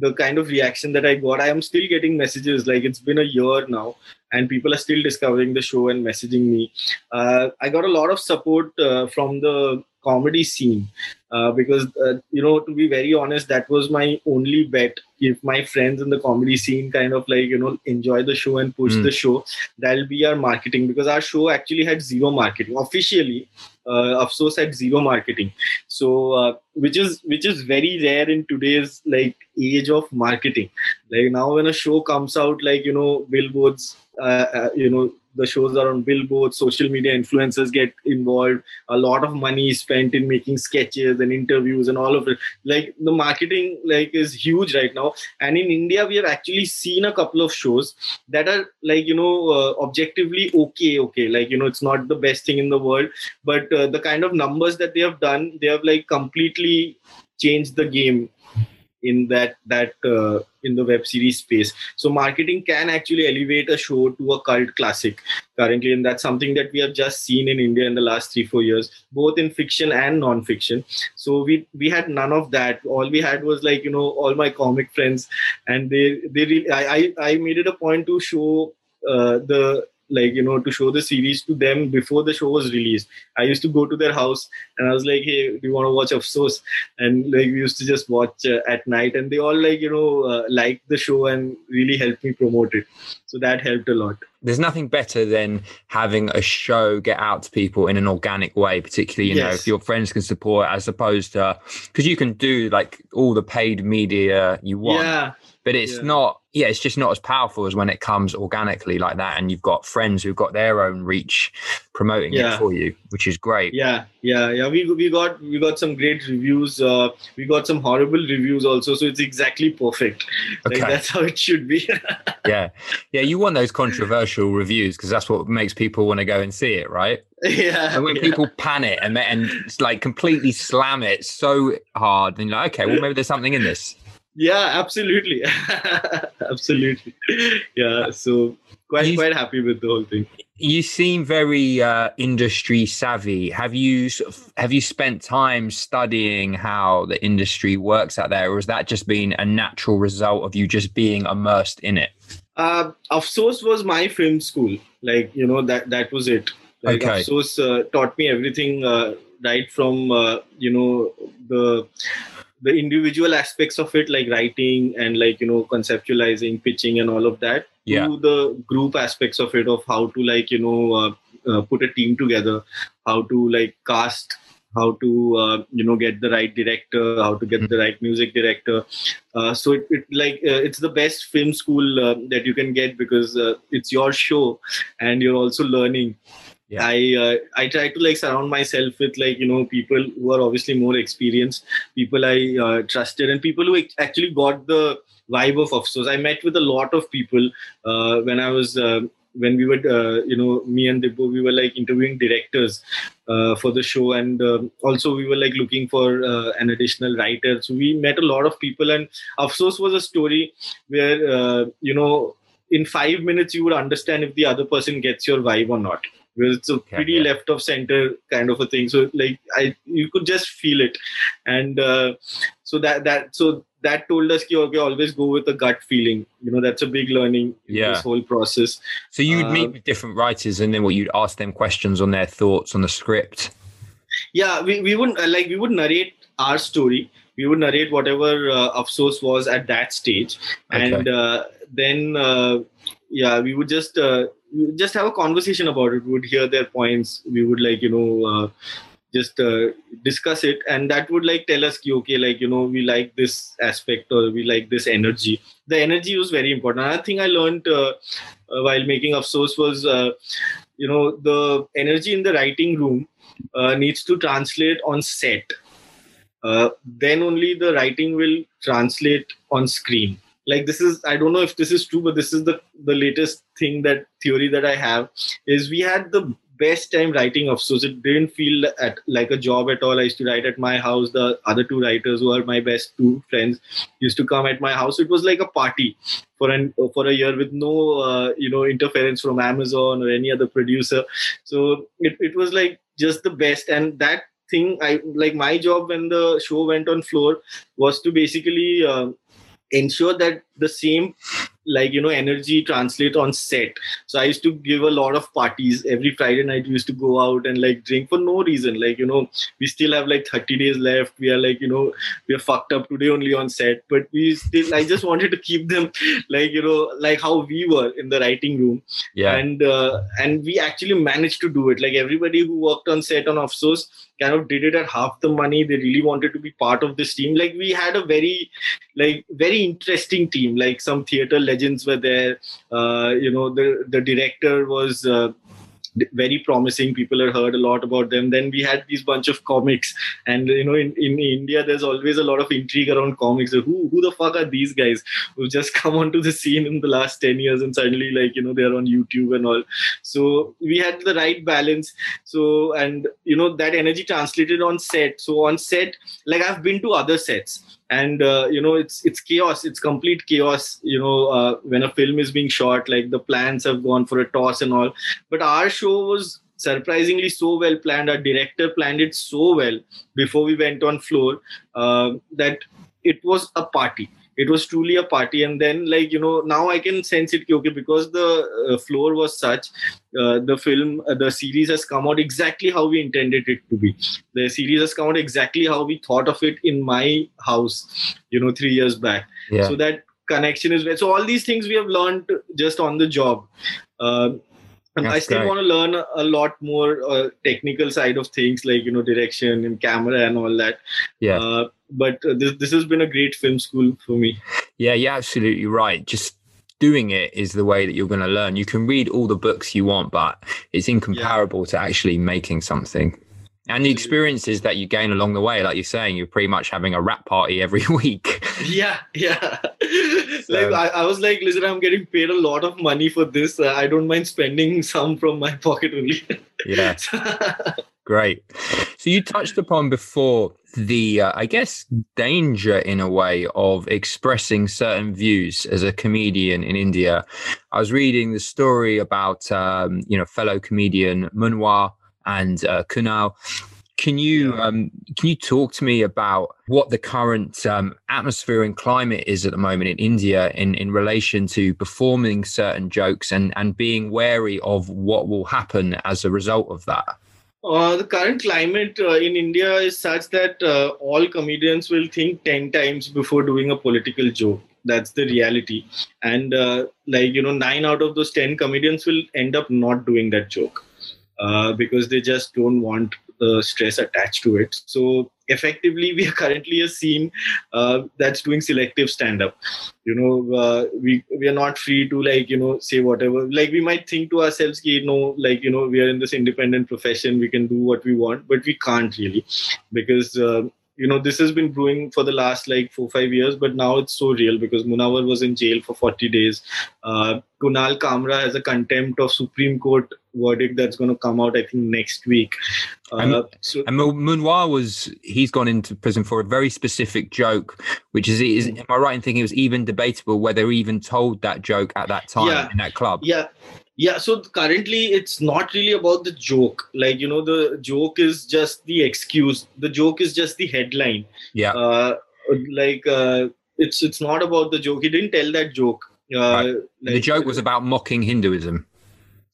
the kind of reaction that i got i am still getting messages like it's been a year now and people are still discovering the show and messaging me. I got a lot of support from the comedy scene uh, because uh, you know to be very honest that was my only bet. If my friends in the comedy scene kind of like you know enjoy the show and push mm. the show that'll be our marketing because our show actually had zero marketing officially uh, Afsos had zero marketing. So uh, which is which is very rare in today's like age of marketing. Like now when a show comes out like you know billboards uh, uh, you know the shows are on billboards social media influencers get involved a lot of money is spent in making sketches and interviews and all of it. Like the marketing like is huge right now. And in india we have actually seen a couple of shows that are like you know uh, objectively okay okay. Like you know it's not the best thing in the world but uh, the kind of numbers that they have done they have like completely changed the game in that that uh, in the web series space. So marketing can actually elevate a show to a cult classic. Currently and that's something that we have just seen in india in the last 3 4 years both in fiction and non-fiction. So we we had none of that. All we had was like you know all my comic friends and they they really, I, I i made it a point to show uh, the like you know to show the series to them before the show was released. I used to go to their house and i was like hey do you want to watch Afsos and like we used to just watch uh, at night and they all like you know uh, liked the show and really helped me promote it. So that helped a lot. There's nothing better than having a show get out to people in an organic way particularly you yes. know if your friends can support as opposed to because you can do like all the paid media you want. Yeah but it's yeah. not yeah it's just not as powerful as when it comes organically like that and you've got friends who've got their own reach promoting yeah. it for you which is great yeah yeah yeah we, we got we got some great reviews uh, we got some horrible reviews also so it's exactly perfect okay. like that's how it should be (laughs) yeah yeah you want those controversial reviews because that's what makes people want to go and see it right yeah and when yeah. people pan it and and like completely slam it so hard then you're like okay well maybe there's something in this yeah absolutely. (laughs) Absolutely. Yeah so quite you, quite happy with the whole thing. You seem very uh, industry savvy. Have you have you spent time studying how the industry works out there or has that just been a natural result of you just being immersed in it? Uh Afsos was my film school. Like you know that that was it. Like okay. Uh, taught me everything uh, right from uh, you know the the individual aspects of it like writing and like you know conceptualizing pitching and all of that yeah. to the group aspects of it of how to like you know uh, uh, put a team together how to like cast how to uh, you know get the right director how to get mm-hmm. the right music director uh, so it, it like uh, it's the best film school uh, that you can get because it's your show and you're also learning yeah. i uh, i try to like surround myself with like you know people who are obviously more experienced people i uh, trusted and people who actually got the vibe of Afsos. i met with a lot of people uh, when i was uh, when we were uh, you know me and Dibbo, we were like interviewing directors uh, for the show and um, also we were like looking for an additional writer so we met a lot of people and Afsos was a story where you know in five minutes you would understand if the other person gets your vibe or not because it's a pretty yeah. left of center kind of a thing. So like i you could just feel it. And uh, so that that so that told us ki, okay always go with a gut feeling. You know that's a big learning yeah. this whole process. So you'd meet with different writers and then what you'd ask them questions on their thoughts on the script? Yeah we, we wouldn't uh, like we would narrate our story. We would narrate whatever uh, Afsos was at that stage. Okay. and uh, then uh, yeah we would just uh, just have a conversation about it. We would hear their points. We would like you know uh, just uh, discuss it. And that would like tell us okay like you know we like this aspect or we like this energy. The energy was very important. Another thing i learned uh, uh, while making Afsos was uh, you know the energy in the writing room uh, needs to translate on set. Then only the writing will translate on screen like this is i don't know if this is true but this is the the latest thing that theory that i have is we had the best time writing Afsos it didn't feel at, like a job at all. I used to write at my house. The other two writers who are my best two friends used to come at my house. It was like a party for an for a year with no uh, you know interference from amazon or any other producer. So it, it was like just the best. And that thing i like my job when the show went on floor was to basically uh, ensure that the same like you know energy translate on set. So i used to give a lot of parties. Every friday night we used to go out and like drink for no reason. Like you know we still have like 30 days left. We are like you know we are fucked up today only on set. But we still i just wanted to keep them like you know like how we were in the writing room. Yeah. and uh, and we actually managed to do it. Like everybody who worked on set on Afsos kind of did it at half the money. They really wanted to be part of this team. Like we had a very like very interesting team. Like some theater legends were there. Uh, you know the the director was uh, very promising. People had heard a lot about them. Then we had these bunch of comics. And you know in, in india there's always a lot of intrigue around comics. Who who the fuck are these guys who've just (laughs) come onto the scene in the last 10 years and suddenly like you know they're on youtube and all. So we had the right balance. So and you know that energy translated on set. So on set like i've been to other sets and uh, you know it's it's chaos. It's complete chaos you know uh, when a film is being shot like the plans have gone for a toss and all. But our show was surprisingly so well planned. Our director planned it so well before we went on floor uh, that it was a party it was truly a party and then like you know now i can sense it okay because the uh, floor was such uh, the film uh, the series has come out exactly how we intended it to be the series has come out exactly how we thought of it in my house you know 3 years back Yeah. so that connection is so all these things we have learned just on the job um, and I still want to learn a, a lot more uh, technical side of things like you know direction and camera and all that. Yeah. Uh, but uh, this this has been a great film school for me. Yeah, you're absolutely right. Just doing it is the way that you're going to learn. You can read all the books you want, but it's incomparable to actually making something. And the experiences that you gain along the way, like you're saying, you're pretty much having a rap party every (laughs) week. Yeah, yeah. (laughs) like I, I was like, listen, I'm getting paid a lot of money for this. Uh, I don't mind spending (laughs) some from my pocket only. yeah, great. So you touched upon before the, uh, I guess, danger in a way of expressing certain views as a comedian in India. I was reading the story about, um, you know, fellow comedian Munwar and uh, Kunal. Can you um, can you talk to me about what the current um, atmosphere and climate is at the moment in India in, in relation to performing certain jokes and, and being wary of what will happen as a result of that? Uh, the current climate uh, in India is such that uh, all comedians will think 10 times before doing a political joke. That's the reality. And uh, like, you know, nine out of those 10 comedians will end up not doing that joke uh, because they just don't want the stress attached to it. So effectively, we are currently a scene uh, that's doing selective stand up. You know, uh, we we are not free to like you know say whatever. Like we might think to ourselves, you know, like you know, we are in this independent profession, we can do what we want, but we can't really because. Uh, you know this has been brewing for the last like four five years but now it's so real because munawar was in jail for 40 days uh, kunal kamra has a contempt of supreme court verdict that's going to come out i think next week uh, And- so And Mun- Munwar was he's gone into prison for a very specific joke, which is, is am I right in thinking it was even debatable whether he even told that joke at that time Yeah. in that club? yeah yeah so currently it's not really about the joke like you know the joke is just the excuse the joke is just the headline Yeah. uh, like uh, it's it's not about the joke he didn't tell that joke uh, Right. the joke was about mocking Hinduism.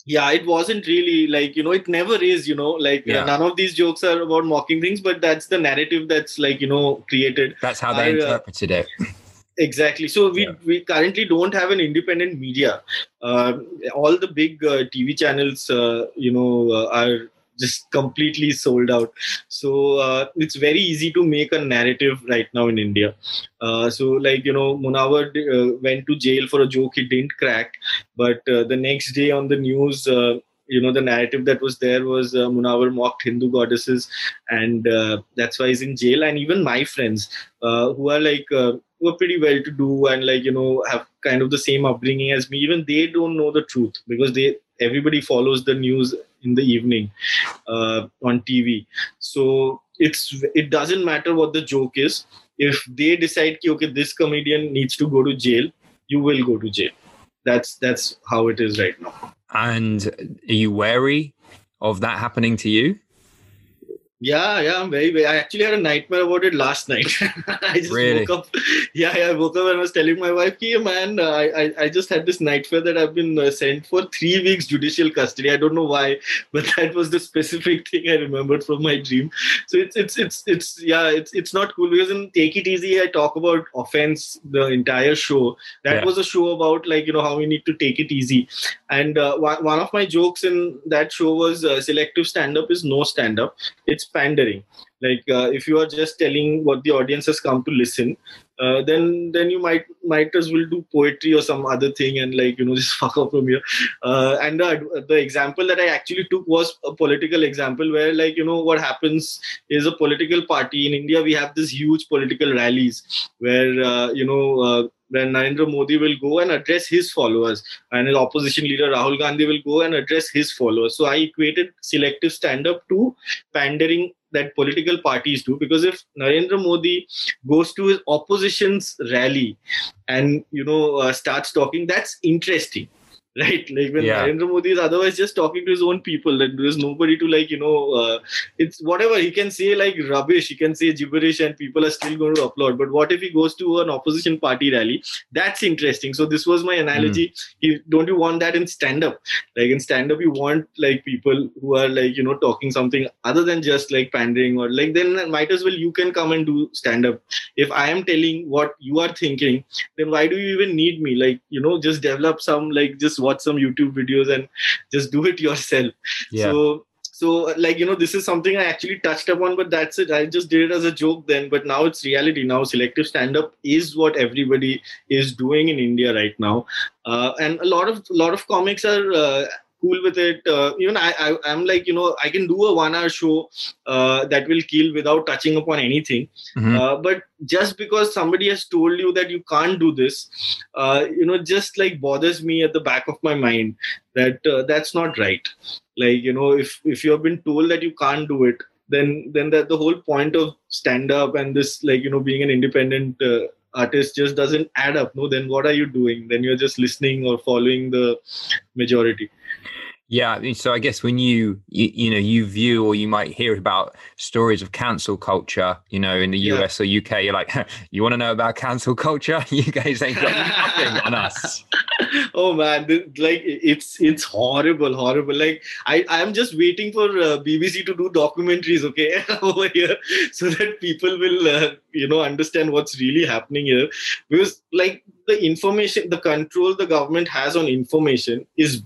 yeah it wasn't really like you know it never is you know like uh, Yeah. none of these jokes are about mocking things but that's the narrative that's like you know created That's how they I, uh, interpreted it. Exactly so we Yeah. we currently don't have an independent media uh, all the big uh, tv channels uh, you know uh, are just completely sold out. So uh, it's very easy to make a narrative right now in India. Uh, so like you know, Munawar uh, went to jail for a joke he didn't crack, but uh, the next day on the news. You know the narrative that was there was uh, Munawar mocked Hindu goddesses, and uh, that's why he's in jail. And even my friends, uh, who are like uh, who are pretty well to do and like you know have kind of the same upbringing as me, even they don't know the truth because they everybody follows the news in the evening uh, on TV. So it's it doesn't matter what the joke is. If they decide, okay, this comedian needs to go to jail, you will go to jail. That's that's how it is right now. And are you wary of that happening to you? Yeah, yeah, I'm very, very. I actually had a nightmare about it last night. (laughs) I just Really? woke up. Yeah, yeah, I woke up and I was telling my wife, "Hey, man, uh, I, I, I just had this nightmare that I've been uh, sent for three weeks judicial custody. I don't know why, (laughs) but that was the specific thing I remembered from my dream. So it's, it's, it's, it's, yeah, it's, it's not cool because in Take It Easy, I talk about offense the entire show. That Yeah. was a show about like you know how we need to take it easy. And uh, one one of my jokes in that show was uh, selective stand up is no stand up it's pandering like uh, if you are just telling what the audience has come to listen uh, then then you might might as well do poetry or some other thing and like you know (laughs) just fuck up from here uh, and the, the example that i actually took was a political example where like you know what happens is a political party in india we have this huge political rallies where uh, you know uh, where Narendra Modi will go and address his followers, and his opposition leader Rahul Gandhi will go and address his followers. So I equated selective stand up to pandering that political parties do because if Narendra Modi goes to his opposition's rally and you know uh, starts talking, that's interesting. Right, like when Yeah. Narendra Modi is otherwise just talking to his own people, like there's nobody to like, you know, uh, it's whatever he can say like rubbish, he can say gibberish, and people are still going to applaud. But what if he goes to an opposition party rally? That's interesting. So this was my analogy. You, don't you want that in stand up? Like in stand up, you want like people who are like you know talking something other than just like pandering or like then might as well you can come and do stand up. If I am telling what you are thinking, then why do you even need me? Like you know, just develop some like just watch some YouTube videos and just do it yourself. Yeah. So so like you know this is something i actually touched upon but that's it i just did it as a joke then but now it's reality now selective stand up is what everybody is doing in india right now uh, and a lot of a lot of comics are uh, cool with it. Uh, even I, I i'm like you know i can do a one hour show uh, that will kill without touching upon anything. Mhm. uh, but just because somebody has told you that you can't do this uh, you know just like bothers me at the back of my mind that uh, that's not right. Like you know if if you have been told that you can't do it then then that the whole point of stand up and this like you know being an independent uh, artist just doesn't add up. No then what are you doing? Then you're just listening or following the majority Yeah, I mean, so I guess when you, you you know you view or you might hear about stories of cancel culture, you know, in the Yeah. US or UK, you're like, you want to know about cancel culture? (laughs) You guys ain't got nothing on us. (laughs) oh man like it's it's horrible horrible like i i'm just waiting for uh, bbc to do documentaries okay (laughs) over here so that people will uh, you know understand what's really happening here because like the information the control the government has on information is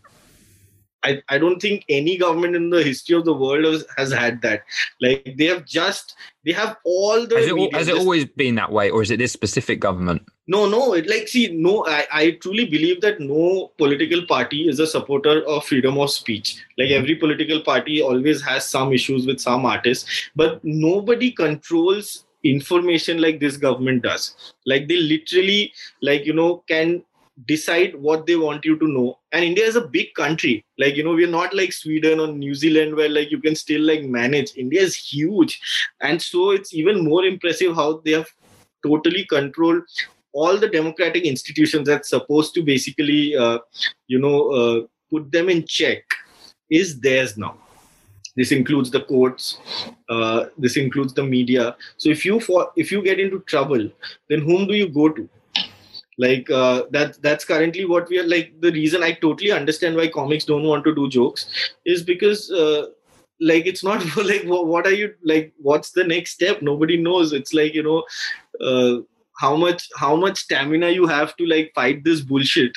I, I don't think any government in the history of the world has, has had that. Like they have just they have all the Has it, al- media has it just- always been that way, or is it this specific government? no, no. It like see, no. I, I truly believe that no political party is a supporter of freedom of speech. Like mm-hmm. every political party always has some issues with some artists, but nobody controls information like this government does. Like they literally, like you know, can decide what they want you to know. And india is a big country. Like you know we're not like sweden or new zealand where like you can still like manage. India is huge. And so it's even more impressive how they have totally controlled all the democratic institutions that's supposed to basically uh, you know uh, put them in check is theirs now. This includes the courts uh, this includes the media. So if you for if you get into trouble then whom do you go to like uh, that that's currently what we are like the reason i totally understand why comics don't want to do jokes is because uh, like it's not (laughs) like what are you like what's the next step? Nobody knows. It's like you know uh, how much how much stamina you have to like fight this bullshit.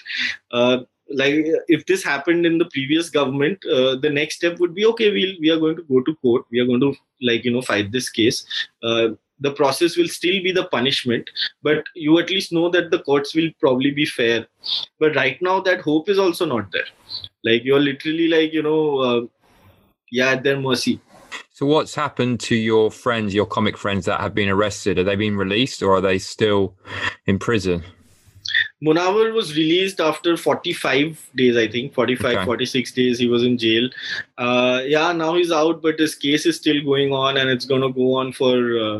Uh, like if this happened in the previous government uh, the next step would be okay we'll, we are going to go to court. We are going to like you know fight this case. Uh, the process will still be the punishment but you at least know that the courts will probably be fair. But right now that hope is also not there. Like you're literally like you know uh, yeah at their mercy. So what's happened to your friends your comic friends that have been arrested? Are they being released or are they still in prison Munawar was released after 45 days, I think, 45, okay. 46 days. He was in jail. Uh, yeah, now he's out, but his case is still going on and it's going to go on for uh,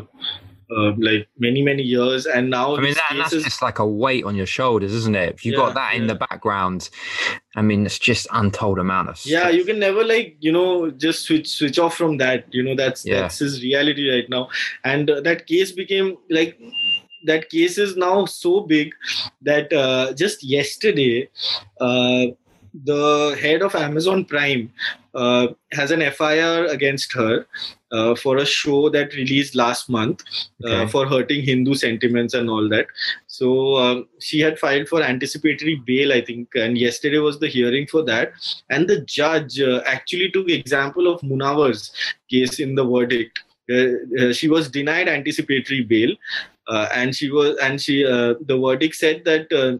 uh, like many, many years. And now, I mean, that, that's is... just like a weight on your shoulders, isn't it? If you yeah, got that yeah. in the background, I mean, it's just untold amount of. Stuff. Yeah, you can never like you know just switch switch off from that. You know, that's yeah. that's his reality right now. And uh, that case became like that case is now so big that uh, just yesterday uh, the head of amazon prime uh, has an fir against her uh, for a show that released last month uh, for hurting hindu sentiments and all that. So um, she had filed for anticipatory bail i think and yesterday was the hearing for that. And the judge uh, actually took example of munawar's case in the verdict. Uh, she was denied anticipatory bail uh, and she was and she uh, the verdict said that uh,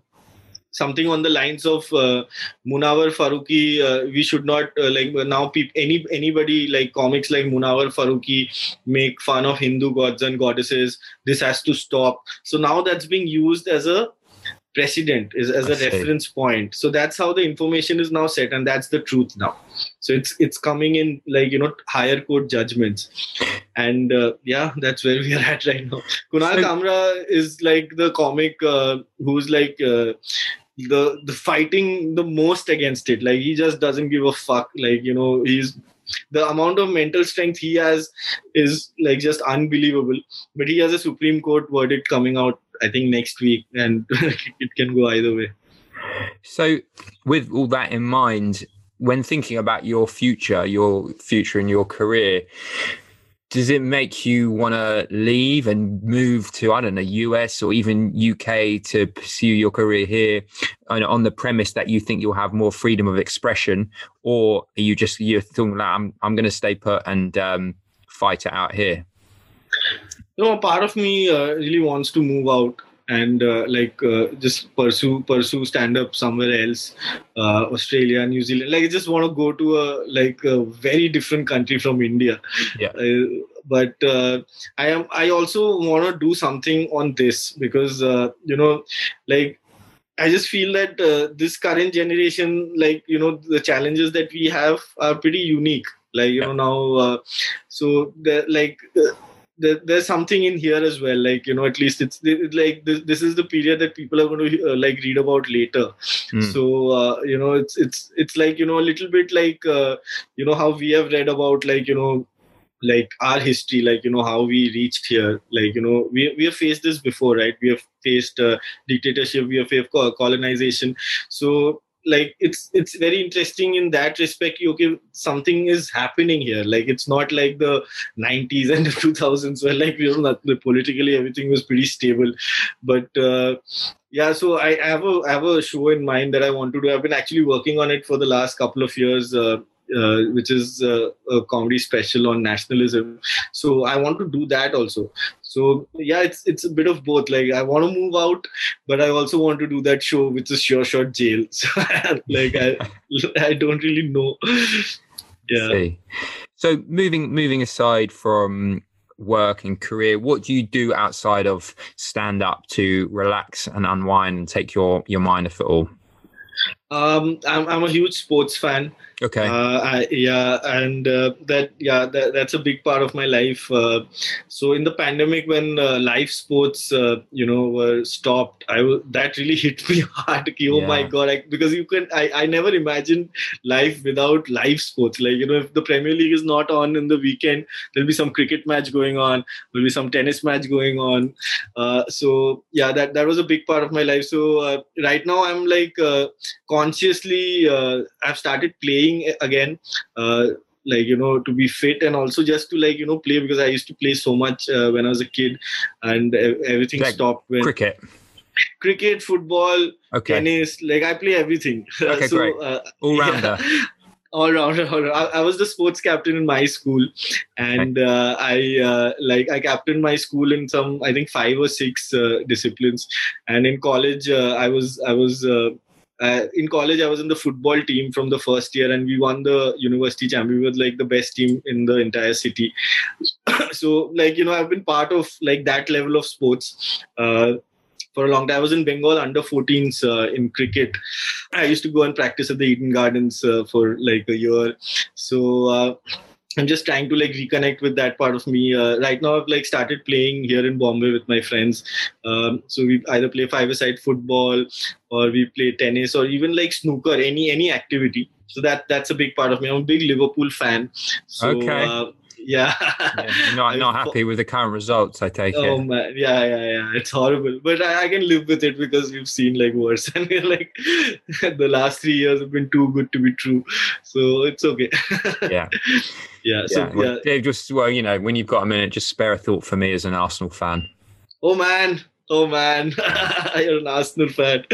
something on the lines of uh, Munawar Faruqui. Uh, we should not uh, like now. Pe- any anybody like comics like Munawar Faruqui make fun of Hindu gods and goddesses. This has to stop. So now that's being used as a precedent, is as a reference point. So that's how the information is now set, and that's the truth now. So it's it's coming in like you know higher court judgments. And uh, yeah that's where we are at right now. Kunal kamra is like the comic uh, who's like uh, the the fighting the most against it. Like he just doesn't give a fuck. Like you know he's the amount of mental strength he has is like just unbelievable. But he has a supreme court verdict coming out i think next week and (laughs) it can go either way so with all that in mind when thinking about your future your future in your career does it make you want to leave and move to I don't know US or even UK to pursue your career here on the premise that you think you'll have more freedom of expression, or are you just you're thinking like, I'm I'm going to stay put and um, fight it out here? No, part of me uh, really wants to move out and uh, like uh, just pursue pursue stand up somewhere else uh, australia new zealand like i just want to go to a like a very different country from india yeah uh, but uh, i am i also want to do something on this because uh, you know like I just feel that uh, this current generation, like you know, the challenges that we have are pretty unique. Like you yeah. know now, uh, so like uh, there, there's something in here as well like you know at least it's it, like this, this is the period that people are going to uh, like read about later. Mm. so uh, you know it's it's it's like you know a little bit like uh, you know how we have read about like you know like our history like you know how we reached here. Like you know we, we have faced this before right? We have faced uh, dictatorship we have faced colonization. So like it's it's very interesting in that respect okay something is happening here. Like it's not like the 90s and the 2000s where like you know politically everything was pretty stable. But uh, yeah so I have a I have a show in mind that i want to do. I've been actually working on it for the last couple of years. Uh, uh, which is uh, a comedy special on nationalism. So I want to do that also. So yeah, it's it's a bit of both. Like I want to move out, but I also want to do that show, which is Sure Shot Jail. (laughs) So like I I don't really know. Yeah. So moving moving aside from work and career what do you do outside of stand up to relax and unwind and take your your mind off it all um, I'm, I'm a huge sports fan. Okay. Uh, I, yeah, and uh, that yeah that, that's a big part of my life. Uh, so in the pandemic, when uh, live sports uh, you know were stopped, I w- that really (laughs) hit me hard. oh yeah. my god! I, because you can I, I never imagined life without live sports. Like you know, if the Premier League is not on in the weekend, there'll be some cricket match going on. There'll be some tennis match going on. Uh, so yeah, that that was a big part of my life. So right now, I'm like consciously uh, I've started playing again. Uh, like you know to be fit and also just to like you know play because i used to play so much uh, when i was a kid and everything like stopped when cricket cricket, football, Okay. tennis. Like I play everything. (laughs) Okay, so, great. Uh, All rounder. (laughs) yeah. all rounder. all. I, I was the sports captain in my school, and uh, I uh, like I captained my school in some I think five or six uh, disciplines. And in college, uh, I was I was. Uh, in college, I was in the football team from the first year, and we won the university champion. We were like the best team in the entire city. (coughs) so, like you know, I've been part of like that level of sports. Uh, for a long time. I was in Bengal under 14s uh, in cricket. I used to go and practice at the Eden Gardens uh, for like a year. So uh, I'm just trying to like reconnect with that part of me. Uh, right now, I've like started playing here in Bombay with my friends. Um, so we either play five-a-side football or we play tennis or even like snooker, any any activity. So that that's a big part of me. I'm a big Liverpool fan. So, Okay. Uh, yeah. Not, (laughs) not happy with the current results, I take Oh it. Oh man, yeah, yeah, yeah. It's horrible, but I, I can live with it because we've seen like worse, (laughs) and like (laughs) the last three years have been too good to be true, so it's okay. Yeah. yeah. So yeah. Well, yeah. Dave, just well, you know, when you've got a minute, just spare a thought for me as an Arsenal fan. Oh man, oh man, you're an Arsenal fan.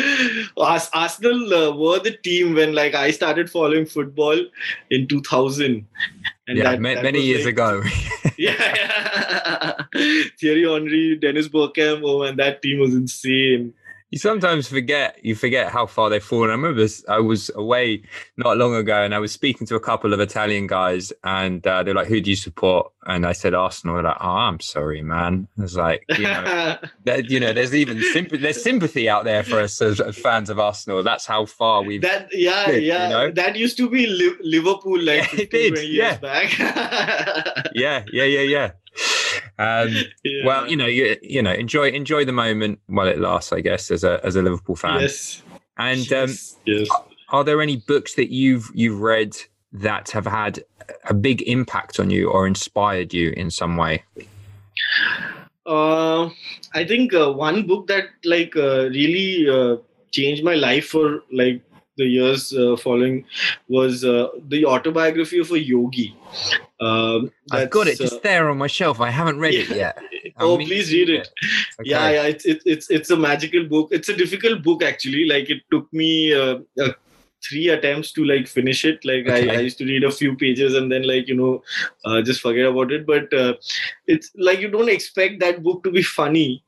Ars- Arsenal uh, were the team when like I started following football in 2000. And yeah, that- ma- that many years like, ago. (laughs) (laughs) Yeah, yeah. (laughs) Thierry Henry, Dennis Bergkamp. Oh man, that team was insane. You sometimes forget you forget how far they've fallen. I remember I was away not long ago, and I was speaking to a couple of Italian guys, and uh, they're like, "Who do you support?" And I said Arsenal. They're like, "Oh, I'm sorry, man." I was like, you know, (laughs) that, you know, there's even sympathy. There's sympathy out there for us as, as fans of Arsenal. That's how far we've. That yeah you yeah know? that used to be Liverpool like (laughs) Yeah, it 15, did, 20 yeah. years back. (laughs) yeah, yeah, yeah, yeah. Um, (laughs) Yeah. Well, you know, you you know, enjoy enjoy the moment while it lasts. I guess as a as a Liverpool fan. yes And um, yes, yes. are there any books that you've you've read that have had a big impact on you or inspired you in some way? Uh, I think uh, one book that like uh, really uh, changed my life for like the years uh, following was uh, the autobiography of a yogi. Um, I've got it just there on my shelf. I haven't read it yeah. yet. (laughs) I oh, please read it. Okay. Yeah, yeah, it's it, it's it's a magical book. It's a difficult book actually. Like it took me uh, uh, three attempts to like finish it. Like Okay. I, I used to read a few pages and then like you know uh, just forget about it. But uh, it's like you don't expect that book to be funny.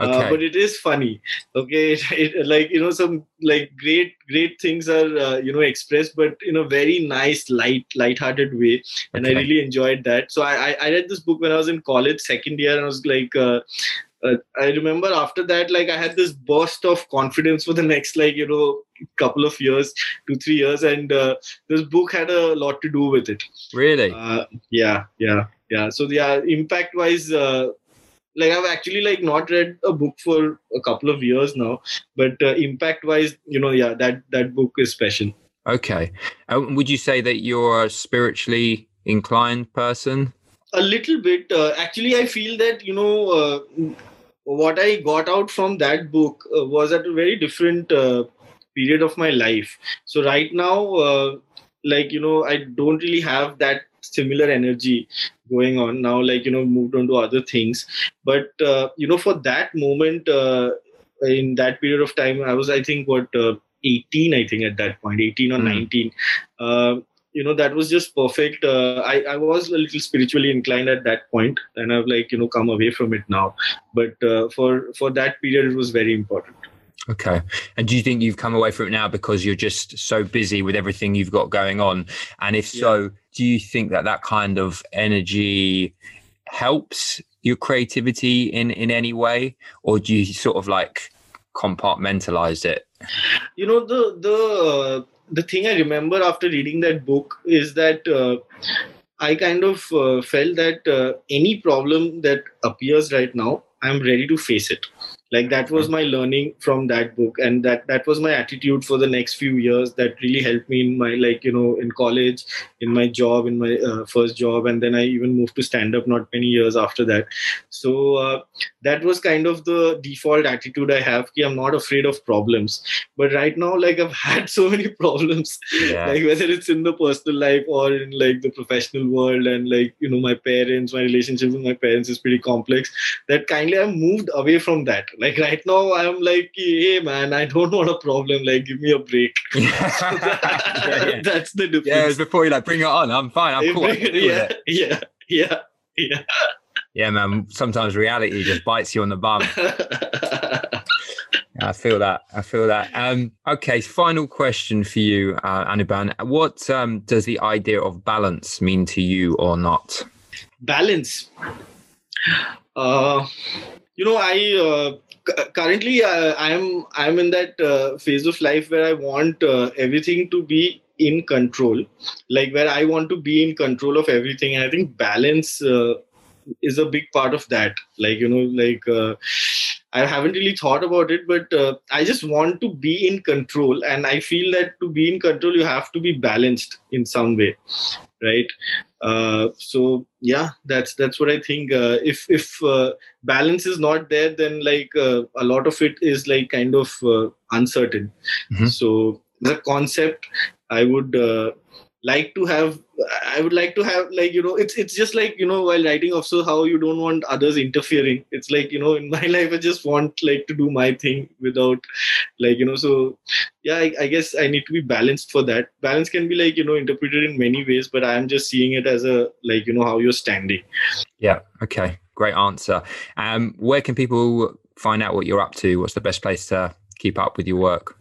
Okay. Uh, but it is funny okay? (laughs) It, it, like you know some like great great things are uh, you know expressed but in a very nice light light-hearted way and i really enjoyed that. So I, I i read this book when i was in college second year and i was like uh, uh, i remember after that like i had this burst of confidence for the (laughs) next like you know couple of years two three years and uh, this book had a lot to do with it. Really? uh, yeah yeah yeah. So yeah impact wise uh, like i've actually like not read a book for a couple of years now but uh, impact wise you know yeah that that book is special okay. Um, would you say that you're a spiritually inclined person? a little bit uh, actually i feel that you know uh, what i got out from that book uh, was at a very different uh, period of my life so right now uh, like you know i don't really have that similar energy going on. Now like you know moved on to other things. But uh, you know for that moment uh, in that period of time i was i think what uh, 18 i think at that point 18 or Hmm. 19 uh, you know that was just perfect. Uh, I, I was a little spiritually inclined at that point and i've like you know come away from it now. But uh, for for that period it was very important Okay. And do you think you've come away from it now because you're just so busy with everything you've got going on? And if so, do you think that that kind of energy helps your creativity in in any way, or do you sort of like compartmentalize it? you know the the uh, the thing i remember after reading that book is that uh, i kind of uh, felt that uh, any problem that appears right now i'm ready to face it like that was my learning from that book and that that was my attitude for the next few years that really helped me in my like you know in college in my job in my uh, first job and then i even moved to stand up not many years after that. So uh, that was kind of the default attitude i have ki i'm not afraid of problems. But right now like i've (laughs) had so many problems Yeah. like whether it's in the personal life or in like the professional world and like you know my parents my relationship with my parents is pretty complex that kindly i've moved away from that Like right now, I'm like, hey man, I don't want a problem. Like, give me a break. (laughs) yeah, yeah. That's the difference. Yeah, it was before you're like, bring it on. I'm fine. I'm cool. I can deal with yeah, yeah, yeah, yeah. Yeah, man. Sometimes reality just bites you on the bum. (laughs) I feel that. I feel that. Um, okay, final question for you, uh, Anirban. What um, does the idea of balance mean to you or not? balance uh you know i uh, currently uh, i'm i'm in that uh, phase of life where i want uh, everything to be in control. Like where i want to be in control of everything. And i think balance uh, is a big part of that. Like you know like uh, i haven't really thought about it but uh, i just want to be in control and i feel that to be in control you have to be balanced in some way right? Uh, so yeah that's that's what i think. Uh, if if uh, balance is not there then like uh, a lot of it is like kind of uh, uncertain. Mhm. so the concept i would uh, like to have i would like to have like you know it's it's just like you know while writing also how you don't want others interfering it's like you know in my (laughs) life i just want like to do my thing without like you know so yeah I, I guess i need to be balanced for that balance can be like you know interpreted in many ways but i'm just seeing it as a like you know how you're standing Yeah. Okay. Great answer. Um, where can people find out what you're up to? What's the best place to keep up with your work?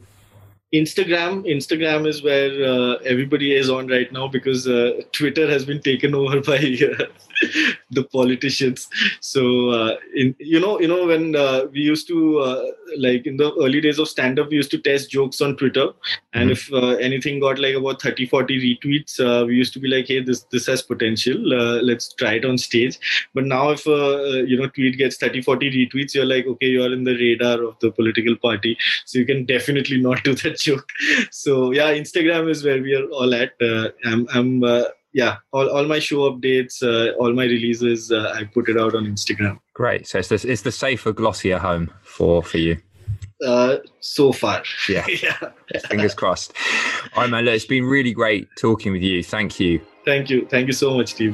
Instagram. Instagram is where uh, everybody is on right now because uh, Twitter has been taken over (laughs) by uh, (laughs) the politicians. So uh, in you know you know when uh, we used to uh, like in the early days of stand up we used to test jokes on Twitter. And Mhm. if uh, anything got like about 30 40 retweets uh, we used to be like hey this this has potential. Uh, let's try it on stage. But now if uh, you know tweet gets 30 40 retweets you're like okay you're in the radar of the political party. So you can definitely (laughs) not do that joke. So yeah instagram is where we are all at. Uh, i'm, I'm uh, yeah all, all my show updates uh, all my releases uh, i put it out on instagram Great. So it's the, it's the safer, glossier home for for you. uh, so far Yeah. (laughs) yeah Fingers crossed. All right, man. Look, it's been really great talking with you. Thank you. thank you thank you so much steve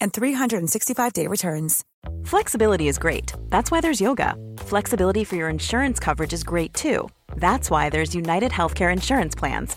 and 365-day returns. Flexibility is great. That's why there's yoga. Flexibility for your insurance coverage is great too. That's why there's United Healthcare Insurance Plans.